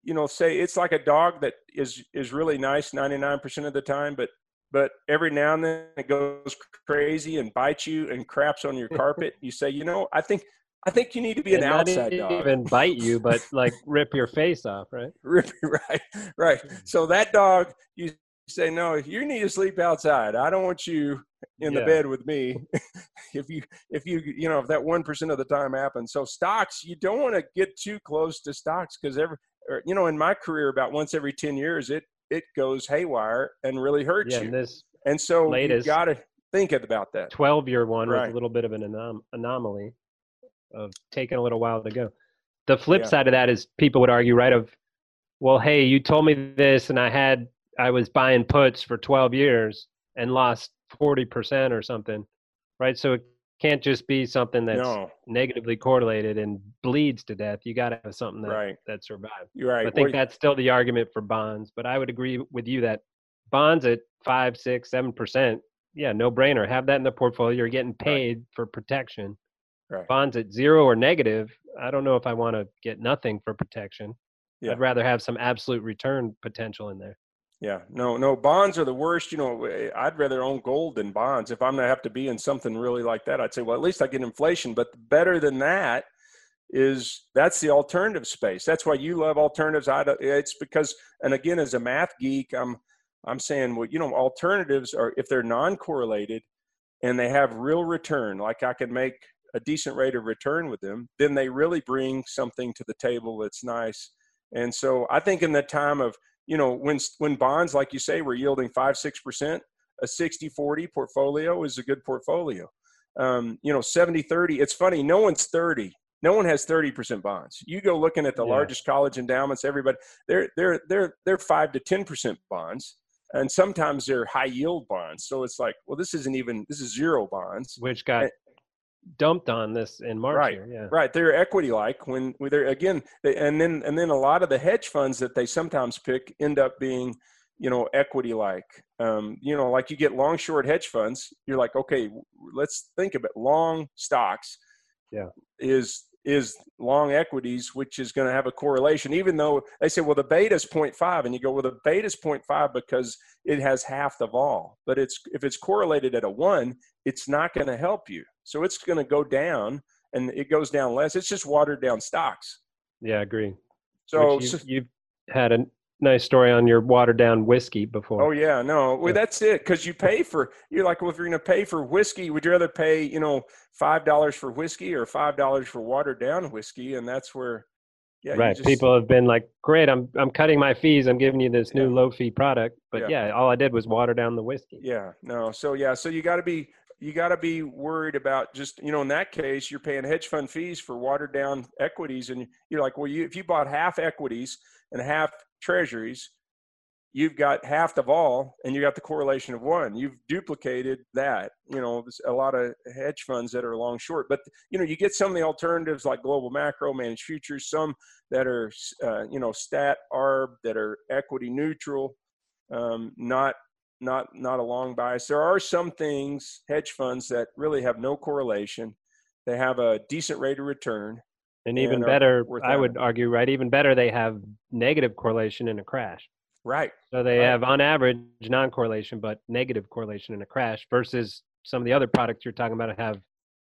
you know, say it's like a dog that is is really nice 99% of the time, but but every now and then it goes crazy and bites you and craps on your carpet. You say, you know, I think I think you need to be an And not outside dog. even bite you, but like rip your face off, right? rip, right, right. Mm. So that dog, you say, no, if you need to sleep outside. I don't want you in the bed with me. if you, if you, you know, if that one percent of the time happens. So stocks, you don't want to get too close to stocks because every, or, you know, in my career, about once every ten years, it it goes haywire and really hurts Yeah, you. and this and so you got to think about that. 12 year one was a little bit of an anom- anomaly of taking a little while to go. The flip Yeah. side of that is people would argue, right? Of, well, hey, you told me this and I had, I was buying puts for 12 years and lost 40% or something, right? So it can't just be something that's no, negatively correlated and bleeds to death. You got to have something that, right. that survives. You're right. I think Well, that's still the argument for bonds, but I would agree with you that bonds at five, six, seven percent, yeah, no brainer. Have that in the portfolio. You're getting paid for protection. Right. Bonds at zero or negative, I don't know if I want to get nothing for protection. Yeah. I'd rather have some absolute return potential in there. Yeah, no, no. Bonds are the worst. You know, eh, I'd rather own gold than bonds. If I'm gonna have to be in something really like that, I'd say, well, at least I get inflation. But better than that is that's the alternative space. That's why you love alternatives. I it's because, and again, as a math geek, I'm I'm saying, well, you know, alternatives are if they're non-correlated and they have real return, like I can make a decent rate of return with them, then they really bring something to the table that's nice. And so I think in the time of you know when when bonds like you say were yielding 5 6% a 60 40 portfolio is a good portfolio um, you know 70 30 it's funny no one's 30 no one has 30% bonds you go looking at the Yeah. largest college endowments everybody they're they're they're they're 5 to 10% bonds and sometimes they're high yield bonds so it's like well this isn't even this is zero bonds Which got Eh. Dumped on this in March Right. here. Yeah. Right, they're equity like when when they're again, they, and then and then a lot of the hedge funds that they sometimes pick end up being, you know, equity like. Um, you know, like you get long short hedge funds. You're like, okay, let's think about long stocks. Yeah. is is long equities, which is going to have a correlation. Even though they say, well, the beta is 0.5, and you go, well, the beta is 0.5 because it has half the vol. But it's if it's correlated at a one, it's not going to help you. So it's going to go down and it goes down less. It's just watered down stocks. Yeah, I agree. So, so- you, you've had a nice story on your watered down whiskey before. oh yeah, no, well, Yeah. that's it. Because you pay for you're like, well, if you're going to pay for whiskey, would you rather pay you know five dollars for whiskey or five dollars for watered down whiskey? And that's where, yeah, right. just- People have been like, "Great, I'm I'm cutting my fees. I'm giving you this new low fee product." But Yeah. yeah. all I did was water down the whiskey. Yeah, no. So yeah, so you got to be you got to be worried about just you know in that case you're paying hedge fund fees for watered down equities and you're like well you if you bought half equities and half treasuries you've got half of all and you got the correlation of one you've duplicated that you know there's a lot of hedge funds that are long short but you know you get some of the alternatives like global macro managed futures some that are uh, you know stat arb that are equity neutral um, not not not a long bias. There are some things hedge funds that really have no correlation. They have a decent rate of return. And even and better, I would argue, right? Even better, they have negative correlation in a crash. Right. So they Right. have, on average, non-correlation, but negative correlation in a crash. Versus some of the other products you're talking about have,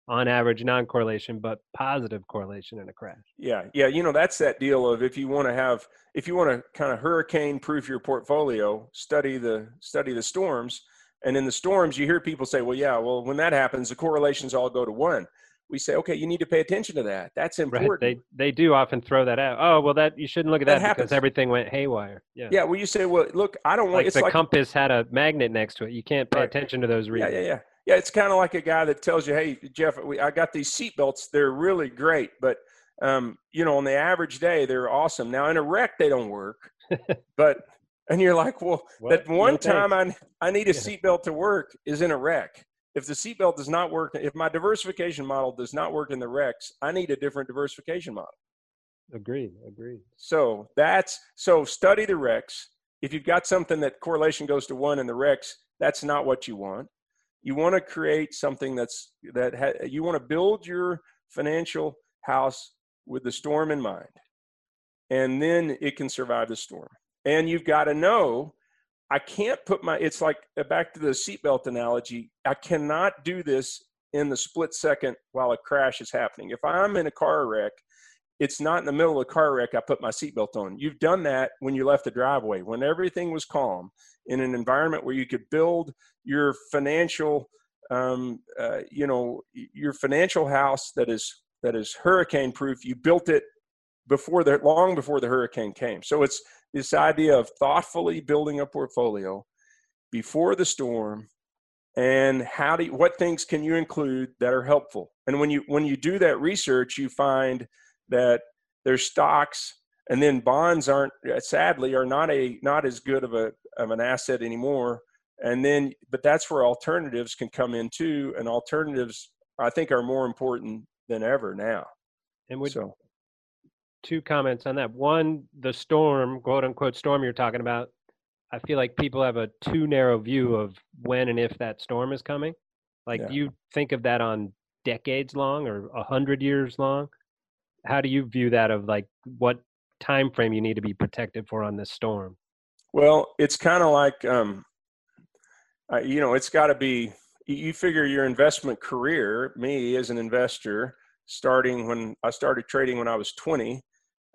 on average, non-correlation, but positive correlation in a crash. Yeah. Yeah. You know, that's that deal of if you want to have if you want to kind of hurricane proof your portfolio, study the study the storms. And in the storms, you hear people say, "Well, yeah, well, when that happens, the correlations all go to one." We say, "Okay, you need to pay attention to that. That's important. Right? important." They they do often throw that out. Oh well, that you shouldn't look at That that, because everything went haywire. Yeah. yeah. Well, you say, "Well, look, I don't want." Like it's the like compass had a magnet next to it. You can't pay Right. attention to those Yeah, readings. yeah, yeah. Yeah, it's kind of like a guy that tells you, "Hey, Jeff, we, I got these seatbelts. They're really great, but um, you know, on the average day, they're awesome. Now, in a wreck, they don't work. but and you're like, well, What? that one No time I I need a Yeah. seatbelt to work is in a wreck. If the seatbelt does not work, if my diversification model does not work in the wrecks, I need a different diversification model. Agreed. Agreed. So that's so study the wrecks. If you've got something that correlation goes to one in the wrecks, that's not what you want. You want to create something that's that ha, you want to build your financial house with the storm in mind. and then it can survive the storm. And you've got to know I can't put my, it's like uh, back to the seatbelt analogy. I cannot do this in the split second while a crash is happening. If I'm in a car wreck, it's not in the middle of a car wreck I put my seatbelt on. You've done that when you left the driveway, when everything was calm, in an environment where you could build your financial, um, uh, you know, your financial house that is that is hurricane proof. You built it before the long before the hurricane came. So it's this idea of thoughtfully building a portfolio before the storm and how do you, what things can you include that are helpful? And when you when you do that research you find that there's stocks and then bonds aren't uh, sadly are not a not as good of a of an asset anymore. And then but that's where alternatives can come in too. And alternatives i think are more important than ever now. And would so two comments on that. One, the storm, quote unquote storm you're talking about. I feel like people have a too narrow view of when and if that storm is coming. Like yeah. you think of that on decades long or a hundred years long. How do you view that of like what time frame you need to be protected for on this storm? Well, it's kind of like, um, uh, you know, it's got to be. You figure your investment career. Me as an investor, starting when I started trading when I was 20.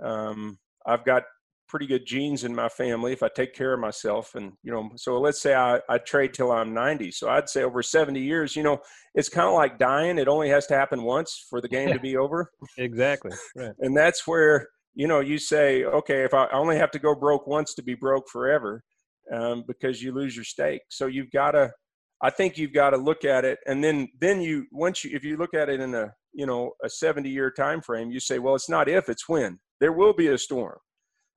Um, I've got pretty good genes in my family if I take care of myself. And, you know, so let's say I, I trade till I'm 90. So I'd say over 70 years, you know, it's kind of like dying. It only has to happen once for the game to be over. exactly. Right. And that's where, you know, you say, okay, if I only have to go broke once to be broke forever, um, because you lose your stake. So you've got to, I think you've got to look at it. And then, then you, once you, if you look at it in a, you know, a 70 year time frame, you say, well, it's not if, it's when there will be a storm.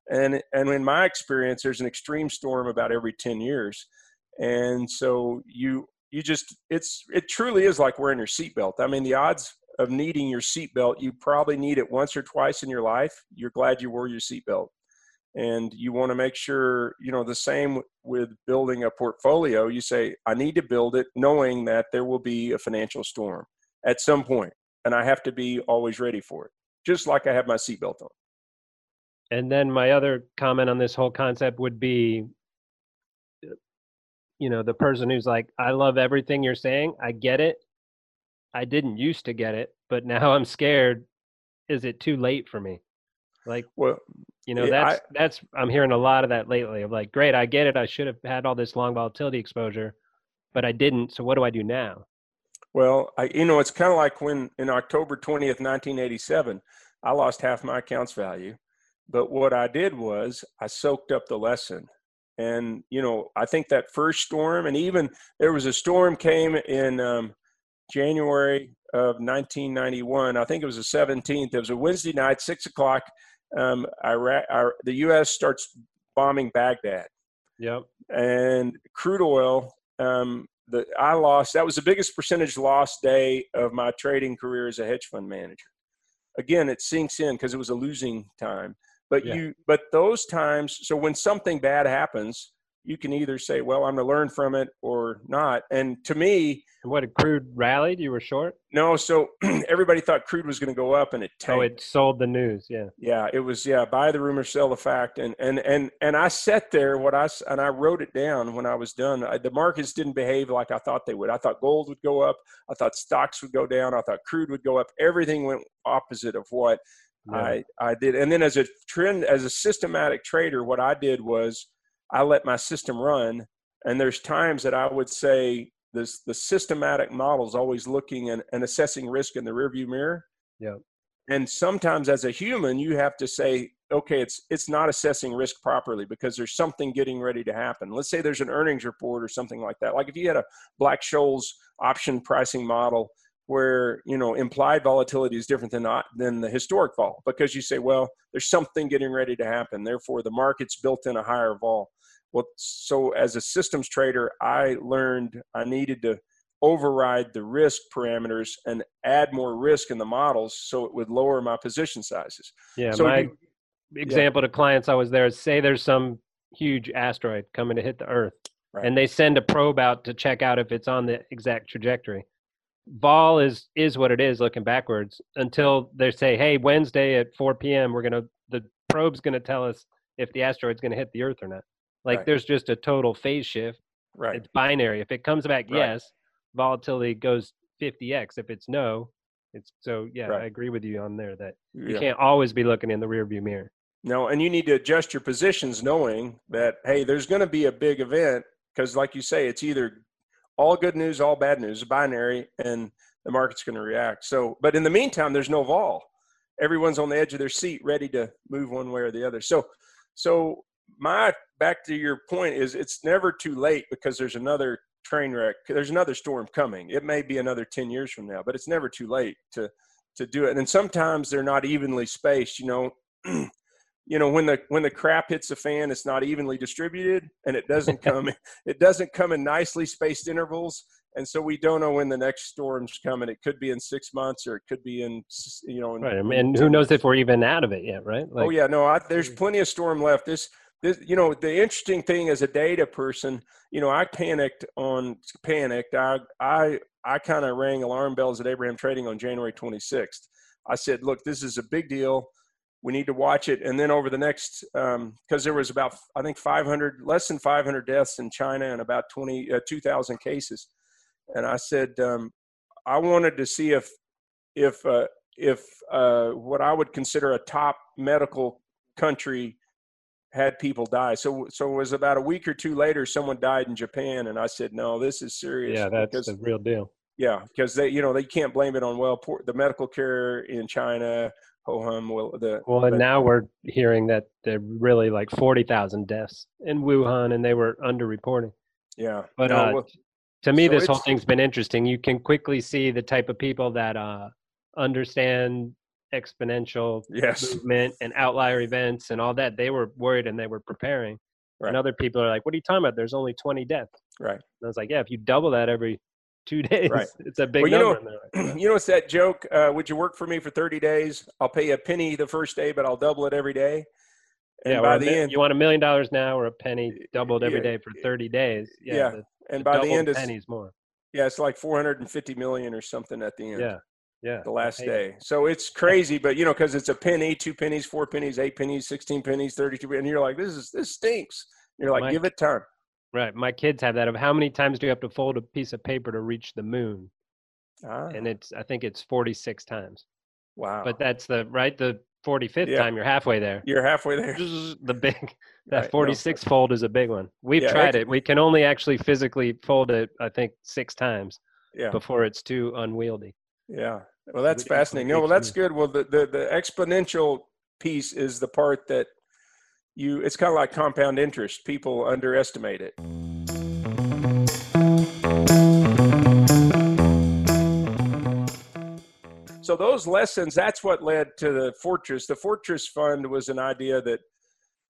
And, and in my experience, there's an extreme storm about every 10 years. And so you, you just, it's, it truly is like wearing your seatbelt. I mean, the odds of needing your seatbelt, you probably need it once or twice in your life. You're glad you wore your seatbelt. And you want to make sure, you know, the same with building a portfolio. You say, I need to build it knowing that there will be a financial storm at some point, and I have to be always ready for it, just like I have my seatbelt on. And then my other comment on this whole concept would be you know the person who's like i love everything you're saying. I get it. I didn't used to get it but now i'm scared. Is it too late for me? Like well you know that's I, that's i'm hearing a lot of that lately of like great i get it. I should have had all this long volatility exposure but i didn't so what do i do now well i you know it's kind of like when in october 20th 1987 i lost half my accounts value but what I did was I soaked up the lesson. And, you know, I think that first storm, and even there was a storm came in um, January of 1991. I think it was the 17th. It was a Wednesday night, six o'clock. Um, Iraq, the U.S. starts bombing Baghdad. Yep. And crude oil, um, the, I lost. That was the biggest percentage loss day of my trading career as a hedge fund manager. Again, it sinks in because it was a losing time. But yeah. you, but those times, so when something bad happens, you can either say, "Well, I'm going to learn from it," or not. And to me, what a crude rallied. You were short. No, so everybody thought crude was going to go up, and it tanked. Oh, it sold the news. Yeah. Yeah, it was. Yeah, buy the rumor, sell the fact, and and and and I sat there. What I and I wrote it down when I was done. I, the markets didn't behave like I thought they would. I thought gold would go up. I thought stocks would go down. I thought crude would go up. Everything went opposite of what yeah. I, I did. And then as a trend, as a systematic trader, what I did was I let my system run. And there's times that I would say this, the systematic model is always looking and, and assessing risk in the rearview mirror. Yeah. And sometimes as a human, you have to say, okay, it's it's not assessing risk properly because there's something getting ready to happen. Let's say there's an earnings report or something like that. Like if you had a Black Scholes option pricing model where you know implied volatility is different than not than the historic vol because you say well there's something getting ready to happen therefore the market's built in a higher vol well so as a systems trader i learned i needed to override the risk parameters and add more risk in the models so it would lower my position sizes yeah so my you, example yeah. to clients i was there say there's some huge asteroid coming to hit the earth right. and they send a probe out to check out if it's on the exact trajectory vol is is what it is looking backwards until they say hey wednesday at 4 p.m we're going to the probe's going to tell us if the asteroid's going to hit the Earth or not. Like Right. there's just a total phase shift. Right. It's binary. If it comes back Right. yes, volatility goes 50x. If it's no, it's so yeah. Right. I agree with you on there that you Yeah. can't always be looking in the rearview mirror. No, and you need to adjust your positions knowing that, hey, there's going to be a big event because, like you say, it's either all good news, all bad news, binary, and the market's going to react. So, but in the meantime, there's no vol. Everyone's on the edge of their seat, ready to move one way or the other. So, so my back to your point is it's never too late because there's another train wreck. There's another storm coming. It may be another 10 years from now, but it's never too late to to do it. And sometimes they're not evenly spaced, you know. you know when the when the crap hits the fan it's not evenly distributed and it doesn't come it doesn't come in nicely spaced intervals and so we don't know when the next storm's coming it could be in six months or it could be in you know in, Right. And who knows if we're even out of it yet, right? oh yeah no I, there's hmm. plenty of storm left this this you know the interesting thing as a data person you know i panicked on panicked. I i i kind of rang alarm bells at abraham trading on january 26th i said look this is a big deal. We need to watch it. And then over the next because there was about i think 500 less than 500 deaths in china and about 20 uh, 2000 cases. And i said um, i wanted to see if if uh, if uh, what i would consider a top medical country had people die so so it was about a week or two later someone died in japan and i said no this is serious Yeah, that's because the real deal. yeah, because they, you know, they can't blame it on well, poor, the medical care in China, Ho-hum, well, the Well, and but- now we're hearing that they're really like 40,000 deaths in Wuhan and they were underreporting. yeah, But no, uh, well, to me, so this whole thing's been interesting. You can quickly see the type of people that uh, understand exponential yes, movement and outlier events and all that. They were worried and they were preparing. Right. And other people are like, what are you talking about? There's only 20 deaths. right. And I was like, yeah, if you double that every two days, Right. it's a big Well, you know- number. They're like, you know, it's that joke. Uh, would you work for me for thirty days? I'll pay you a penny the first day, but I'll double it every day. And yeah, by the mi- end, you want a million dollars now or a penny doubled every yeah, day for 30 days. Yeah. yeah, the- and the by the end, it's pennies more. yeah, it's like four hundred and fifty million or something at the end. Yeah. Yeah. the last day. So it's crazy, but you know, because it's a penny, two pennies, four pennies, eight pennies, sixteen pennies, thirty-two, and you're like, this is this stinks. You're like, Mike- give it time. Right. My kids have that of how many times do you have to fold a piece of paper to reach the moon? Ah, And it's, I think it's 46 times. wow. But that's the, right? The 45th Yeah. time you're halfway there. you're halfway there. the big that Right, no. 46 fold is a big one we've Yeah, tried it we can only actually physically fold it i think six times Yeah. before it's too unwieldy Yeah. Well, that's fascinating. No, well, that's good. Well, the, the, the exponential piece is the part that you, it's kind of like compound interest. People underestimate it. So those lessons, that's what led to the Fortress. The Fortress Fund was an idea that,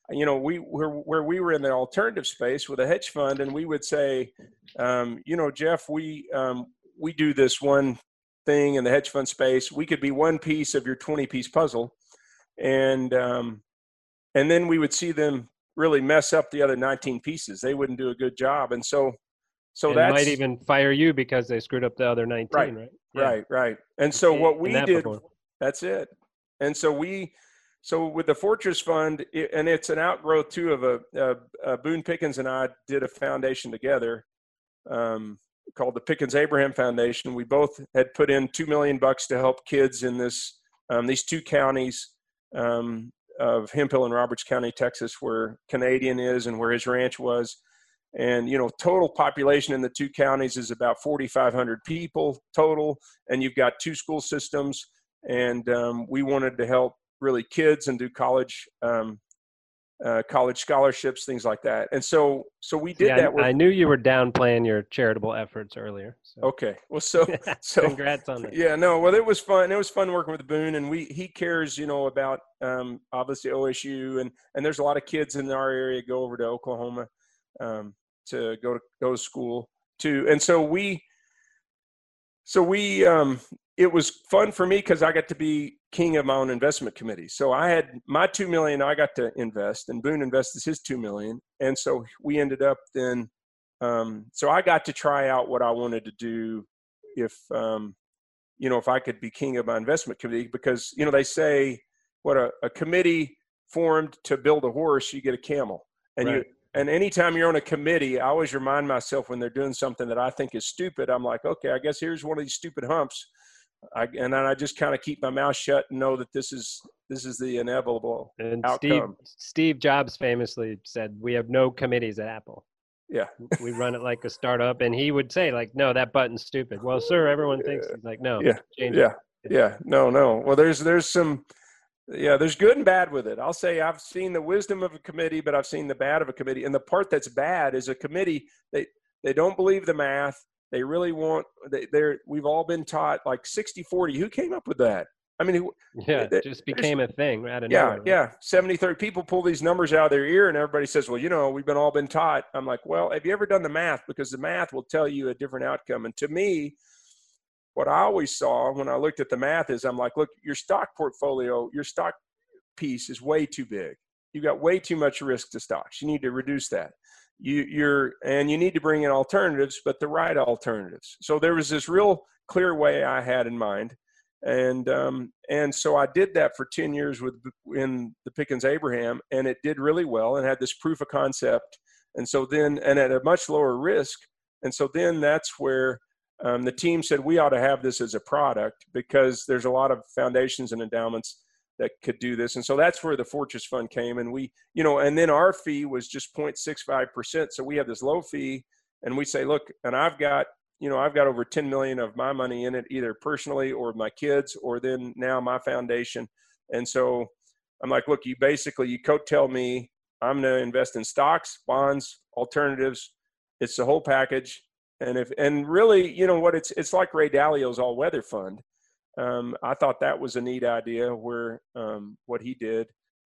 you know, we were where we were in the alternative space with a hedge fund, and we would say, um, you know, Jeff, we um, we do this one thing in the hedge fund space. We could be one piece of your 20 piece puzzle. And, um, and then we would see them really mess up the other 19 pieces. They wouldn't do a good job. And so, so and that's might even fire you because they screwed up the other 19 Right, right Yeah. right, right. And so what we that did, before. that's it. And so we, so with the Fortress Fund, it, and it's an outgrowth too of a, uh uh Boone Pickens and I did a foundation together um, called the Pickens Abraham Foundation. We both had put in two million bucks to help kids in this um, these two counties um, of Hemphill and Roberts County, Texas, where Canadian is and where his ranch was. And you know, total population in the two counties is about 4,500 people total, and you've got two school systems. And um, we wanted to help really kids and do college um, uh, college scholarships, things like that. And so, so we did Yeah, that. With, I, knew you were downplaying your charitable efforts earlier so okay, well, so so congrats on that yeah no well it was fun it was fun working with boone and we he cares you know about um obviously osu and and there's a lot of kids in our area go over to oklahoma um to go to go to school too and so we so we um it was fun for me because i got to be king of my own investment committee so i had my two million i got to invest and boone invested his two million and so we ended up then um so i got to try out what i wanted to do if um, you know if I could be king of my investment committee because you know they say what a, a committee formed to build a horse, you get a camel. And Right. you and anytime you're on a committee, I always remind myself when they're doing something that I think is stupid, I'm like, okay, I guess here's one of these stupid humps. I, and then I just kind of keep my mouth shut and know that this is this is the inevitable. And Steve outcome. Steve Jobs famously said, "We have no committees at Apple. Yeah. We run it like a startup." And he would say, "Like, no, that button's stupid." Well, sir, everyone thinks he's like, "No, Yeah, change it." Yeah, yeah, no, no. Well, there's there's some, yeah, there's good and bad with it. I'll say I've seen the wisdom of a committee, but I've seen the bad of a committee. And the part that's bad is a committee they they don't believe the math. They really want they, they're we've all been taught like 60-40. Who came up with that? I mean, who- Yeah, it just became a thing out of yeah, nowhere. right? yeah. 70 30 people pull these numbers out of their ear and everybody says, well, you know, we've been all been taught. I'm like, well, have you ever done the math? Because the math will tell you a different outcome. And to me, what I always saw when I looked at the math is I'm like, look, your stock portfolio, your stock piece is way too big. You've got way too much risk to stocks. You need to reduce that. You, you're and you need to bring in alternatives, but the right alternatives. So there was this real clear way I had in mind, and um, and so I did that for ten years with in the Pickens Abraham, and it did really well and had this proof of concept. And so then, and at a much lower risk, and so then that's where um, the team said we ought to have this as a product because there's a lot of foundations and endowments that could do this. And so that's where the Fortress Fund came. And we, you know, and then our fee was just 0.65%. So we have this low fee and we say, look, and I've got, you know, I've got over 10 million of my money in it, either personally or my kids, or then now my foundation. And so I'm like, look, you basically, you coattail me. I'm going to invest in stocks, bonds, alternatives. It's the whole package. And if, and really, you know what, it's, it's like Ray Dalio's all weather fund um, I thought that was a neat idea where um, what he did,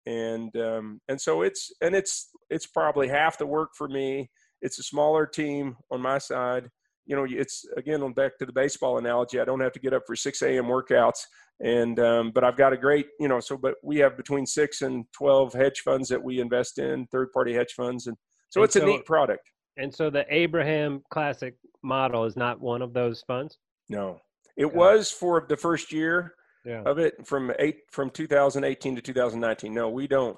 and um, and so it's and it's it's probably half the work for me. It's a smaller team on my side. You know, it's again on back to the baseball analogy. I don't have to get up for 6 a.m. workouts, and um, but I've got a great you know. So, but we have between six and 12 hedge funds that we invest in, third-party hedge funds, and so And it's a neat product. And so the Abraham Classic model is not one of those funds. No, it was for the first year. Yeah. of it from eight from 2018 to 2019. No, we don't.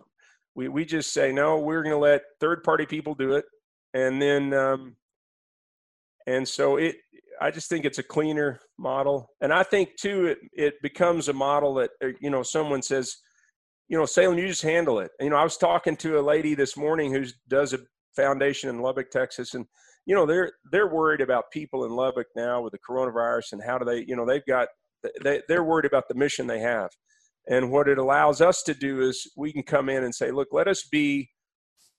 We we just say no. We're going to let third party people do it, and then um, and so it. I just think it's a cleaner model, and I think too it it becomes a model that uh, you know someone says, you know, Salem, you just handle it. You know, I was talking to a lady this morning who does a foundation in Lubbock, Texas, and you know they're they're worried about people in Lubbock now with the coronavirus and how do they you know they've got they, they're worried about the mission they have. And what it allows us to do is we can come in and say, look, let us be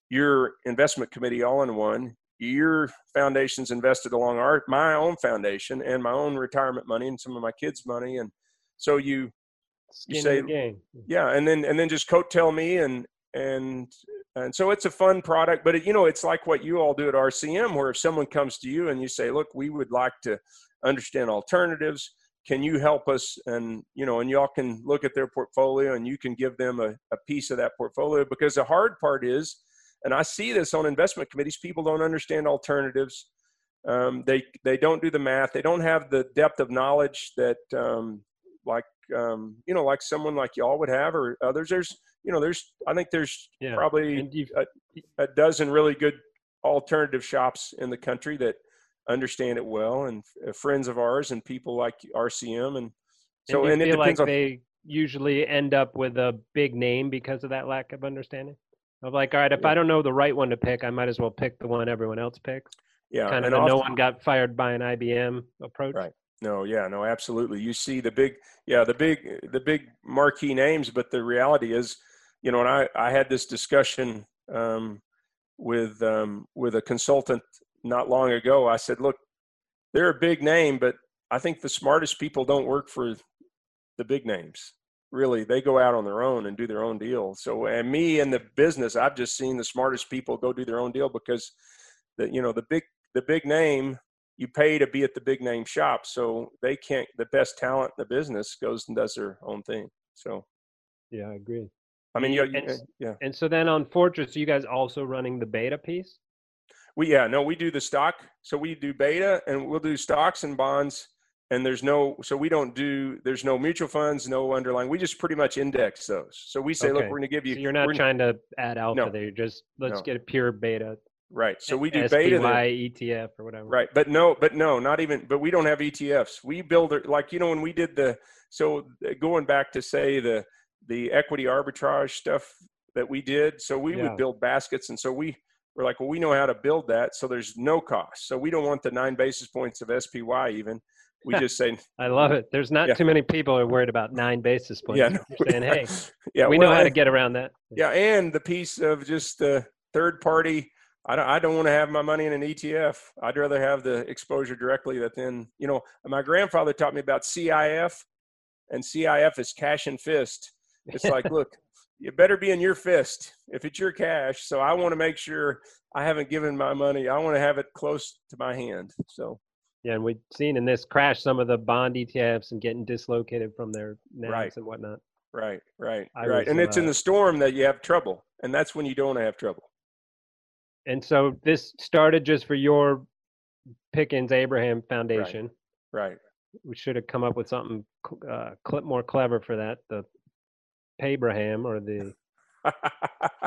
your investment committee all in one. Your foundation's invested along our my own foundation and my own retirement money and some of my kids' money. And so you Skin in say- yeah, and then and then just coattail me and and and so it's a fun product. But it, you know, it's like what you all do at RCM, where if someone comes to you and you say, look, we would like to understand alternatives. Can you help us? And you know and y'all can look at their portfolio and you can give them a, a piece of that portfolio because the hard part is and i see this on investment committees people don't understand alternatives. Um, they they don't do the math. They don't have the depth of knowledge that um, like um, you know like someone like y'all would have or others there's you know there's i think there's Yeah. probably you've, a dozen really good alternative shops in the country that understand it well and uh, friends of ours and people like RCM and so and, and, it feel like depends on they usually end up with a big name because of that lack of understanding. Of like, all right, if Yeah. I don't know the right one to pick, I might as well pick the one everyone else picks. yeah kind of no one got fired by an IBM approach. Right. No yeah no absolutely. You see the big yeah the big the big marquee names but the reality is you know and I I had this discussion um, with um, with a consultant not long ago. I said look they're a big name but I think the smartest people don't work for the big names really. They go out on their own and do their own deal. So and me in the business i've just seen the smartest people go do their own deal because the you know the big the big name you pay to be at the big name shop so they can't the best talent in the business goes and does their own thing so Yeah, I agree. i mean you, And yeah And so then on Fortress, you guys also running the beta piece? we yeah no we do the stock so we do beta and we'll do stocks and bonds and there's no so we don't do there's no mutual funds no underlying we just pretty much index those so we say look we're going to give you So you're not we're- trying to add alpha No. there. You're just let's No. get a pure beta. Right so we do SPY, beta. ETF or whatever. right but no but no not even but we don't have etfs we build like you know when we did the so uh, going back to say the the equity arbitrage stuff that we did so we Yeah. would build baskets and so we were like well we know how to build that so there's no cost so we don't want the nine basis points of spy even we just say I love it. There's not Yeah. too many people are worried about nine basis points. yeah no, saying, hey, yeah we well, know how to get around that. Yeah, and the piece of just the third party. I don't, I don't want to have my money in an ETF. I'd rather have the exposure directly. That then, you know, my grandfather taught me about CIF, and CIF is cash and fist. It's like, look, you better be in your fist if it's your cash. So I want to make sure I haven't given my money. I want to have it close to my hand. So Yeah, and we've seen in this crash some of the bond ETFs and getting dislocated from their NAVs Right. and whatnot. right, right, I right. was, And it's in uh, the storm that you have trouble, and that's when you don't have trouble. And so this started just for your Pickens Abraham Foundation. Right. We should have come up with something uh, cl- more clever for that. The Abraham or the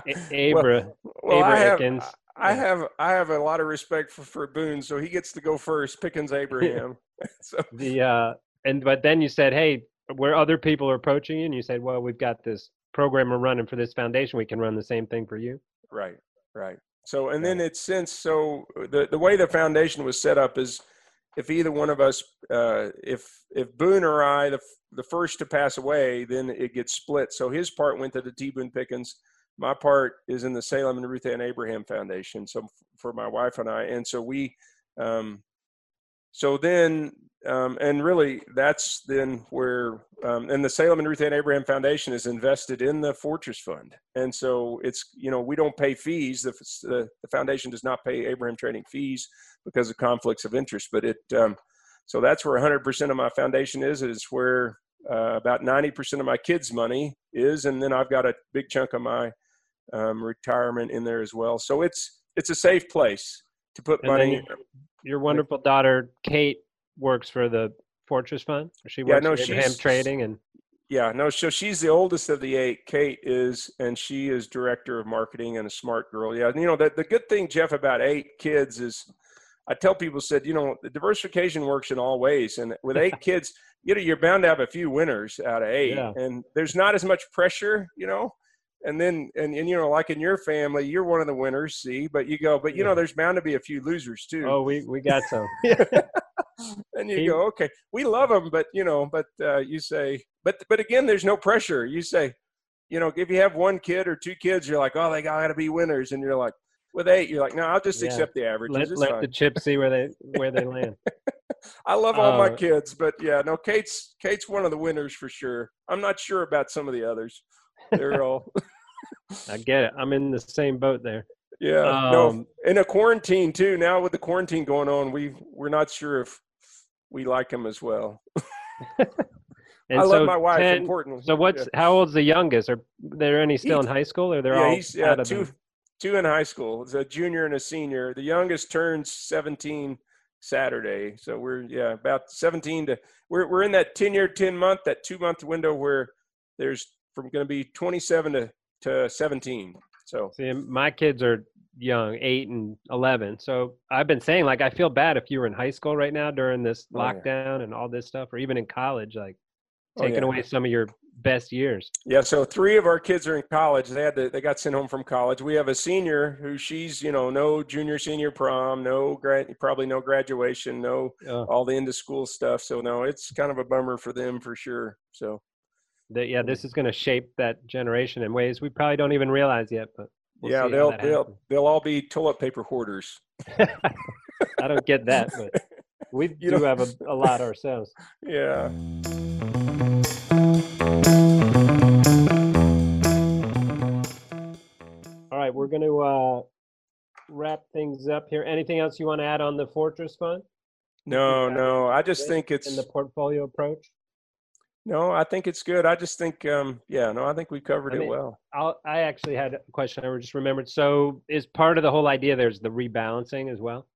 A- Abra. well, I have, Abrahams. I have I have a lot of respect for, for Boone, so he gets to go first. Pickens Abraham. so the uh and but then you said hey where other people are approaching you and you said well we've got this program we're running for this foundation we can run the same thing for you right, right. So and then it's since so the the way the foundation was set up is if either one of us uh, if if Boone or I the the first to pass away, then it gets split. So his part went to the T Boone Pickens. My part is in the Salem and Ruth Ann Abraham Foundation. So f- for my wife and I, and so we, um, so then, um, and really that's then where, um, and the Salem and Ruth Ann Abraham Foundation is invested in the Fortress Fund. And so it's, you know, we don't pay fees. The, the, foundation does not pay Abraham Trading fees because of conflicts of interest, but it, um, so that's where 100% of my foundation is, is where uh, about 90% of my kids' money is. And then I've got a big chunk of my um, retirement in there as well. So it's, it's a safe place to put And money. you- your wonderful daughter kate works for the fortress fund she Yeah, works no, for Abraham she's- trading and Yeah, no, so she's the oldest of the eight. Kate is, and she is director of marketing and a smart girl. Yeah, and, you know, the, the good thing, Jeff, about eight kids is I tell people said, you know, the diversification works in all ways. And with eight kids, you know, you're bound to have a few winners out of eight. Yeah. And there's not as much pressure, you know. And then, and, and you know, like in your family, you're one of the winners, see, but you go, but you know, there's bound to be a few losers too. oh we we got some and you He- go, okay, we love them, but you know, but uh, you say, but but again, there's no pressure. You say, you know, if you have one kid or two kids, you're like, oh, they got to be winners, and you're like, with eight, you're like, no, I'll just Yeah. accept the averages. let, let fine. the chips see where they where they land I love all my uh, kids, but yeah, no, Kate's Kate's one of the winners for sure. I'm not sure about some of the others. They're all, i get it i'm in the same boat there yeah, no, Um, in a quarantine too. Now with the quarantine going on, we we're not sure if we like them as well. and I so love my wife. 10 importantly, so what's Yeah. how old's the youngest are there any still in high school or they're yeah, all he's yeah, two two in high school. It's a junior and a senior. The youngest turns 17 Saturday. So we're yeah, about 17 to we're we're in that 10 year, 10 month, that two month window where there's from going to be 27 to to 17. So See, my kids are young, eight and eleven. So I've been saying, like, I feel bad if you were in high school right now during this Oh, yeah. lockdown and all this stuff, or even in college, like Oh, taking yeah. away some of your best years. yeah, so three of our kids are in college. They had to, they got sent home from college. We have a senior who she's you know no junior senior prom, no grad, probably no graduation, no Uh, all the end of school stuff. So no, it's kind of a bummer for them for sure. So. That, yeah, this is going to shape that generation in ways we probably don't even realize yet. But we'll yeah, they'll they'll happens. they'll all be toilet paper hoarders. I don't get that, but we You do know- have a, a lot ourselves. Yeah. All right, we're going to uh, wrap things up here. Anything else you want to add on the Fortress Fund No, no. I just think it's in the portfolio approach? No. I think it's good. I just think um yeah. No, I think we covered I it well. I'll, I actually had a question I just remembered. So, is part of the whole idea there's the rebalancing as well?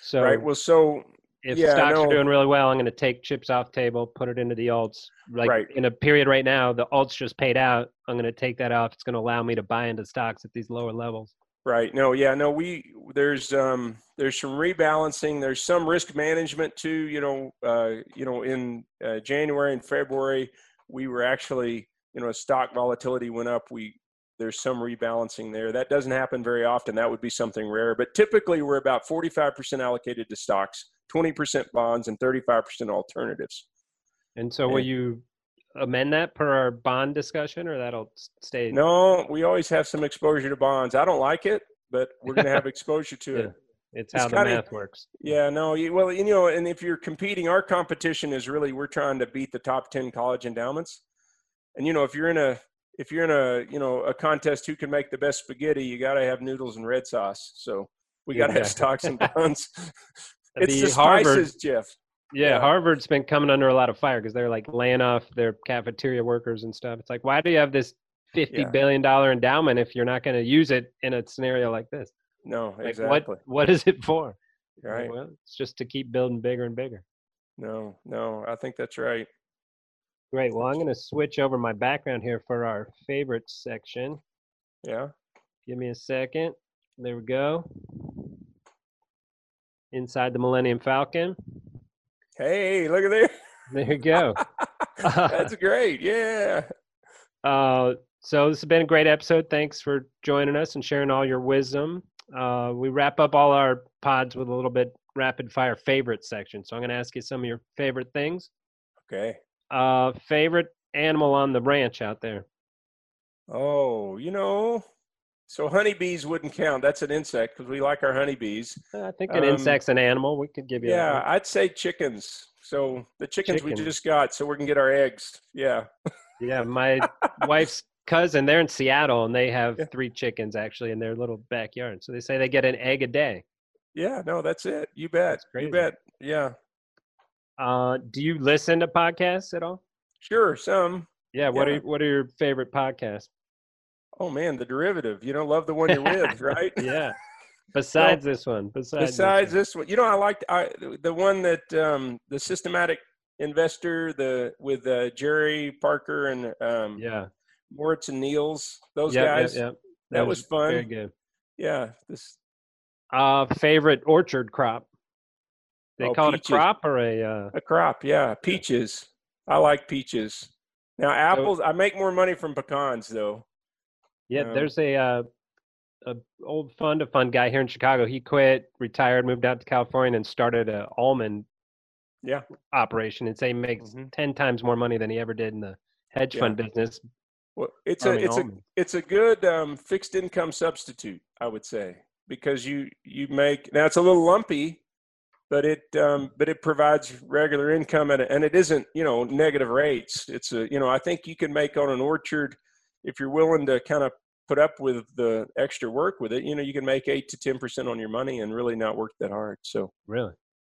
So, right. Well, so if Yeah, stocks are doing really well, I'm going to take chips off table, put it into the alts. Like Right. in a period right now, the alts just paid out. I'm going to take that off. It's going to allow me to buy into stocks at these lower levels. Right. No, yeah, no, we there's um there's some rebalancing, there's some risk management too, you know, uh you know in uh, January and February we were actually, you know, stock volatility went up, we there's some rebalancing there. That doesn't happen very often. That would be something rare, but typically we're about 45% allocated to stocks, 20% bonds and 35% alternatives. And so, will you amend that per our bond discussion, or that'll stay? No, we always have some exposure to bonds. I don't like it, but we're going to have exposure to it. Yeah. it's it's how the kinda- math works. Yeah, no, you, well, you know, and if you're competing, our competition is really we're trying to beat the top ten college endowments. And you know, if you're in a if you're in a you know a contest who can make the best spaghetti, you got to have noodles and red sauce. So we got to have stocks and bonds. it's The the Harvard- spices, Jeff. Yeah. Harvard's been coming under a lot of fire because they're like laying off their cafeteria workers and stuff. It's like, why do you have this fifty Yeah. billion dollar endowment if you're not going to use it in a scenario like this? No, Like, exactly. what what is it for? Right. Well, it's just to keep building bigger and bigger. No, no, I think that's right. Great. Well, I'm going to switch over my background here for our favorite section. Yeah. Give me a second. There we go. Inside the Millennium Falcon. Hey, look at there. There you go. that's great. Yeah. Uh, so this has been a great episode. Thanks for joining us and sharing all your wisdom. Uh, we wrap up all our pods with a little bit rapid fire favorite section. So I'm going to ask you some of your favorite things. Okay. Uh, favorite animal on the ranch out there? Oh, you know, so honeybees wouldn't count. That's an insect because we like our honeybees. I think an Um, insect's an animal. We could give you. Yeah. I'd say chickens. So the chickens we just got, so we can get our eggs. Yeah. Yeah, my wife's cousin, they're in Seattle and they have Yeah. three chickens actually in their little backyard. So they say they get an egg a day. Yeah. No, that's it. You bet. You bet. Yeah. Uh, do you listen to podcasts at all? Sure. Some. Yeah. What Yeah. are what are your favorite podcasts? Oh man, the derivative. You know, love the one you're with, right? yeah. Besides this one. Besides. Besides this this one, you know, I liked I the one that um the systematic investor, the with uh, Jerry Parker and um. Yeah. Moritz and Niels, those Yep, yep, guys. yep. That was fun. Very good. Yeah. This Uh, favorite orchard crop? They Oh, call it a crop or a. Uh, A crop, yeah. Peaches. I like peaches. Now apples, I make more money from pecans though. Yeah, Um, there's a uh, a old fund of fund guy here in Chicago. He quit, retired, moved out to California, and started a almond Yeah. operation. And say he makes Mhm. ten times more money than he ever did in the hedge Yeah. fund business. Well, it's a it's a it's a good um, fixed income substitute, I would say, because you you make now it's a little lumpy, but it um, but it provides regular income at a, and it isn't you know negative rates. It's a you know I think you can make on an orchard if you're willing to kind of put up with the extra work with it. You know you can make eight to ten percent on your money and really not work that hard. So. Really?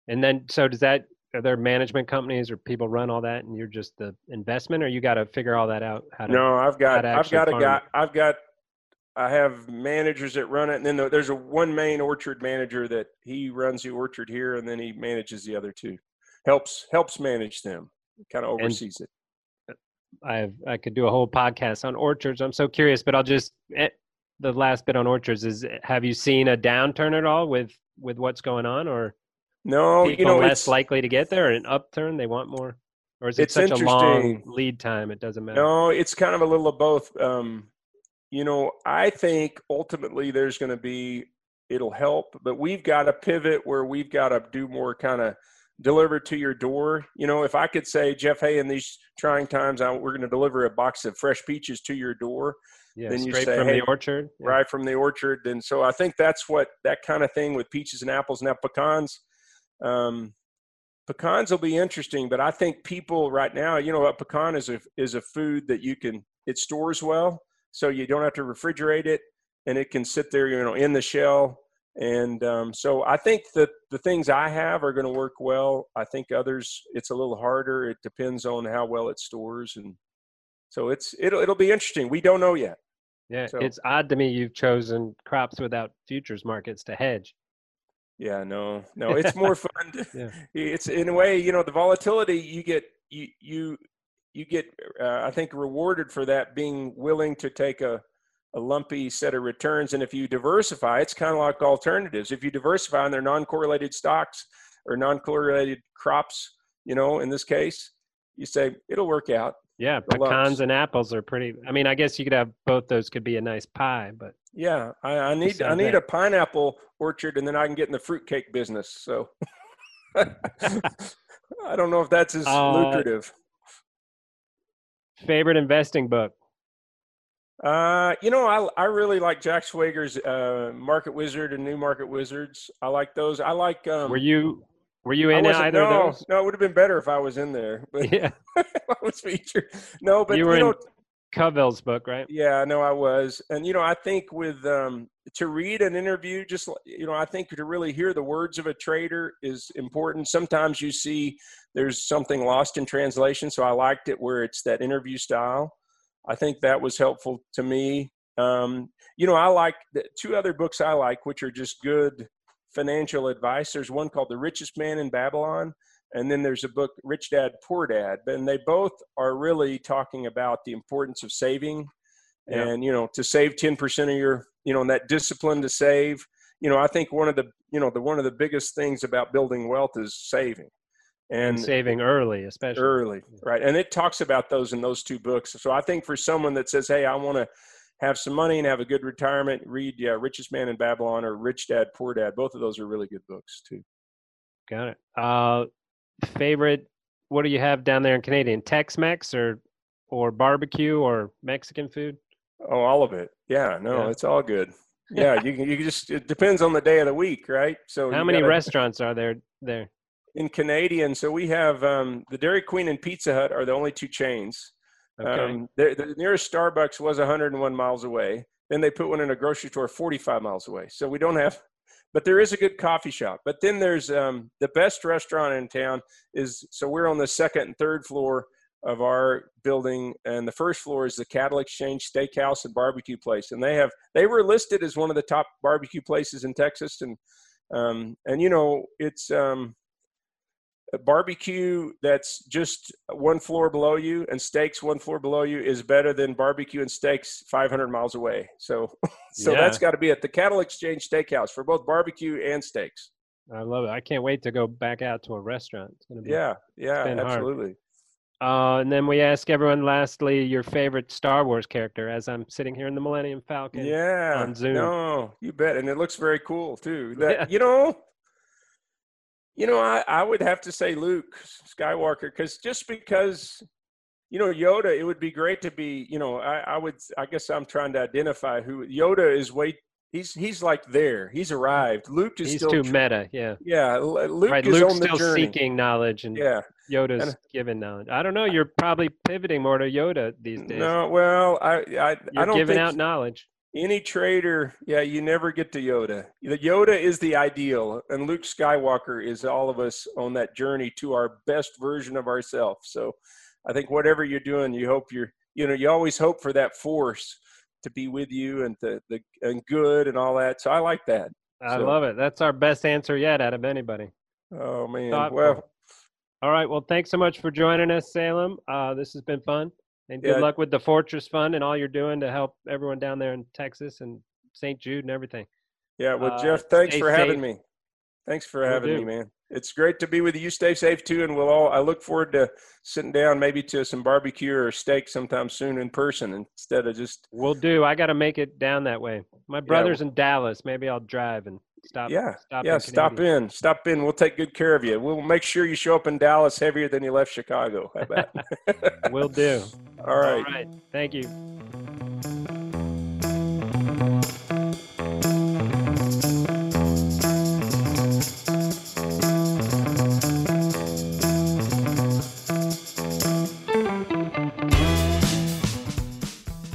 And then, so does that? Are there management companies or people run all that, and you're just the investment, or you got to figure all that out? How to, No, I've got I've got a farm guy. I've got I have managers that run it, and then there's a one main orchard manager that he runs the orchard here, and then he manages the other two. Helps helps manage them, kind of oversees it. I I could do a whole podcast on orchards. I'm so curious, but I'll just eh, the last bit on orchards is: eh, Have you seen a downturn at all with with what's going on, or No, people you know less likely to get there, or an upturn they want more, or is it such a long lead time? It doesn't matter. no, it's kind of a little of both. Um, you know, I think ultimately there's going to be it'll help, but we've got to pivot where we've got to do more kind of deliver to your door. You know, if I could say, Jeff, hey, in these trying times, I, we're going to deliver a box of fresh peaches to your door. yeah, then you straight say, from "Hey, the orchard. Yeah. right from the orchard. And so I think that's what that kind of thing with peaches and apples. Now pecans, um, pecans will be interesting, but I think people right now, you know, a pecan is a is a food that you can it stores well, so you don't have to refrigerate it, and it can sit there, you know, in the shell. And um, so I think that the things I have are going to work well. I think others, it's a little harder. It depends on how well it stores, and so it's it'll it'll be interesting. We don't know yet. Yeah, So- it's odd to me you've chosen crops without futures markets to hedge. Yeah, no, no, it's more fun. To, Yeah. It's in a way, you know, the volatility you get, you you you get, uh, I think, rewarded for that being willing to take a a lumpy set of returns. And if you diversify, it's kind of like alternatives. If you diversify and they're non-correlated stocks or non-correlated crops, you know, in this case, you say it'll work out. Yeah, The lumps. pecans and apples are pretty. I mean, I guess you could have both those. Could be a nice pie, but Yeah, I, I need I need bad. a pineapple orchard, and then I can get in the fruitcake business. So I don't know if that's as Uh, lucrative. favorite investing book. Uh, you know, I I really like Jack Schwager's uh, Market Wizard and New Market Wizards. I like those. I like. Um, Were you were you in either no, of those? No, it would have been better if I was in there, but Yeah, I was featured. No, but you you, were know, in Covel's book, right? Yeah, no, I was, and you know, I think with um, to read an interview, just you know, I think to really hear the words of a trader is important. Sometimes you see there's something lost in translation, so I liked it where it's that interview style. I think that was helpful to me. Um, you know, I like the two other books I like, which are just good financial advice. There's one called The Richest Man in Babylon, and then there's a book Rich Dad Poor Dad, and they both are really talking about the importance of saving Yeah. and you know to save 10% of your you know and that discipline to save you know i think one of the you know the one of the biggest things about building wealth is saving And saving early, especially. early right and it talks about those in those two books so i think for someone that says hey i want to have some money and have a good retirement read yeah richest man in babylon or rich dad poor dad both of those are really good books too Got it. Uh, favorite. What do you have down there in Canadian? Tex-Mex or or barbecue or Mexican food? oh all of it yeah no Yeah. it's all good yeah you can you just it depends on the day of the week right so How many gotta- restaurants are there there? In Canadian. So we have um, the Dairy Queen and Pizza Hut are the only two chains. Okay. Um, the, the nearest Starbucks was 101 miles away. Then they put one in a grocery store 45 miles away. So we don't have, but there is a good coffee shop. But then there's um, the best restaurant in town is so we're on the second and third floor of our building, and the first floor is the Cattle Exchange Steakhouse and Barbecue Place, and they have they were listed as one of the top barbecue places in Texas, and um, and you know it's um, barbecue that's just one floor below you and steaks one floor below you is better than barbecue and steaks 500 miles away. So, so Yeah. that's got to be at the Cattle Exchange Steakhouse for both barbecue and steaks. I love it. I can't wait to go back out to a restaurant. It's gonna be Yeah, yeah, absolutely. Uh, and then we ask everyone lastly your favorite Star Wars character as I'm sitting here in the Millennium Falcon. Yeah, on Zoom. no, you bet, and it looks very cool too. That Yeah. you know, you know, I I would have to say Luke Skywalker because just because. You know, Yoda, it would be great to be, you know, I, I would, I guess I'm trying to identify who Yoda is way, he's, he's like there. He's arrived. Luke is He's still, too tr- meta, yeah. yeah, Luke right, is Luke's on the still journey. seeking knowledge and Yeah. Yoda's And- giving knowledge. I don't know. You're probably pivoting more to Yoda these days. No, well, I, I, I You're don't giving think out knowledge. Any trader, yeah, you never get to Yoda. The Yoda is the ideal, and Luke Skywalker is all of us on that journey to our best version of ourselves. So, I think whatever you're doing, you hope you're, you know, you always hope for that force to be with you and the the and good and all that. So I like that. I So- love it. That's our best answer yet out of anybody. Oh man, Thoughtful. well, All right. Well, thanks so much for joining us, Salem. Uh, this has been fun. And good Yeah. luck with the Fortress Fund and all you're doing to help everyone down there in Texas and St. Jude and everything. yeah. Well, Uh, Jeff, thanks for having me. Thanks for Will having do. me, man. It's great to be with you. You stay safe too, and we'll all. I look forward to sitting down, maybe to some barbecue or steak sometime soon in person instead of just. We'll do. I got to make it down that way. My brother's in Dallas. Maybe I'll drive and stop. yeah, stop yeah. in Stop in, stop in. We'll take good care of you. We'll make sure you show up in Dallas heavier than you left Chicago. How about? Will do. all right. All right. Thank you.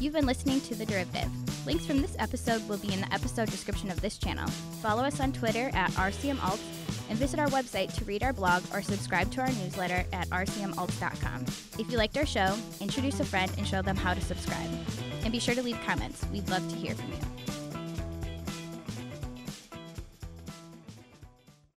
You've been listening to The Derivative. Links from this episode will be in the episode description of this channel. Follow us on Twitter at RCMAlts and visit our website to read our blog or subscribe to our newsletter at rcmalts.com. If you liked our show, introduce a friend and show them how to subscribe. And be sure to leave comments. We'd love to hear from you.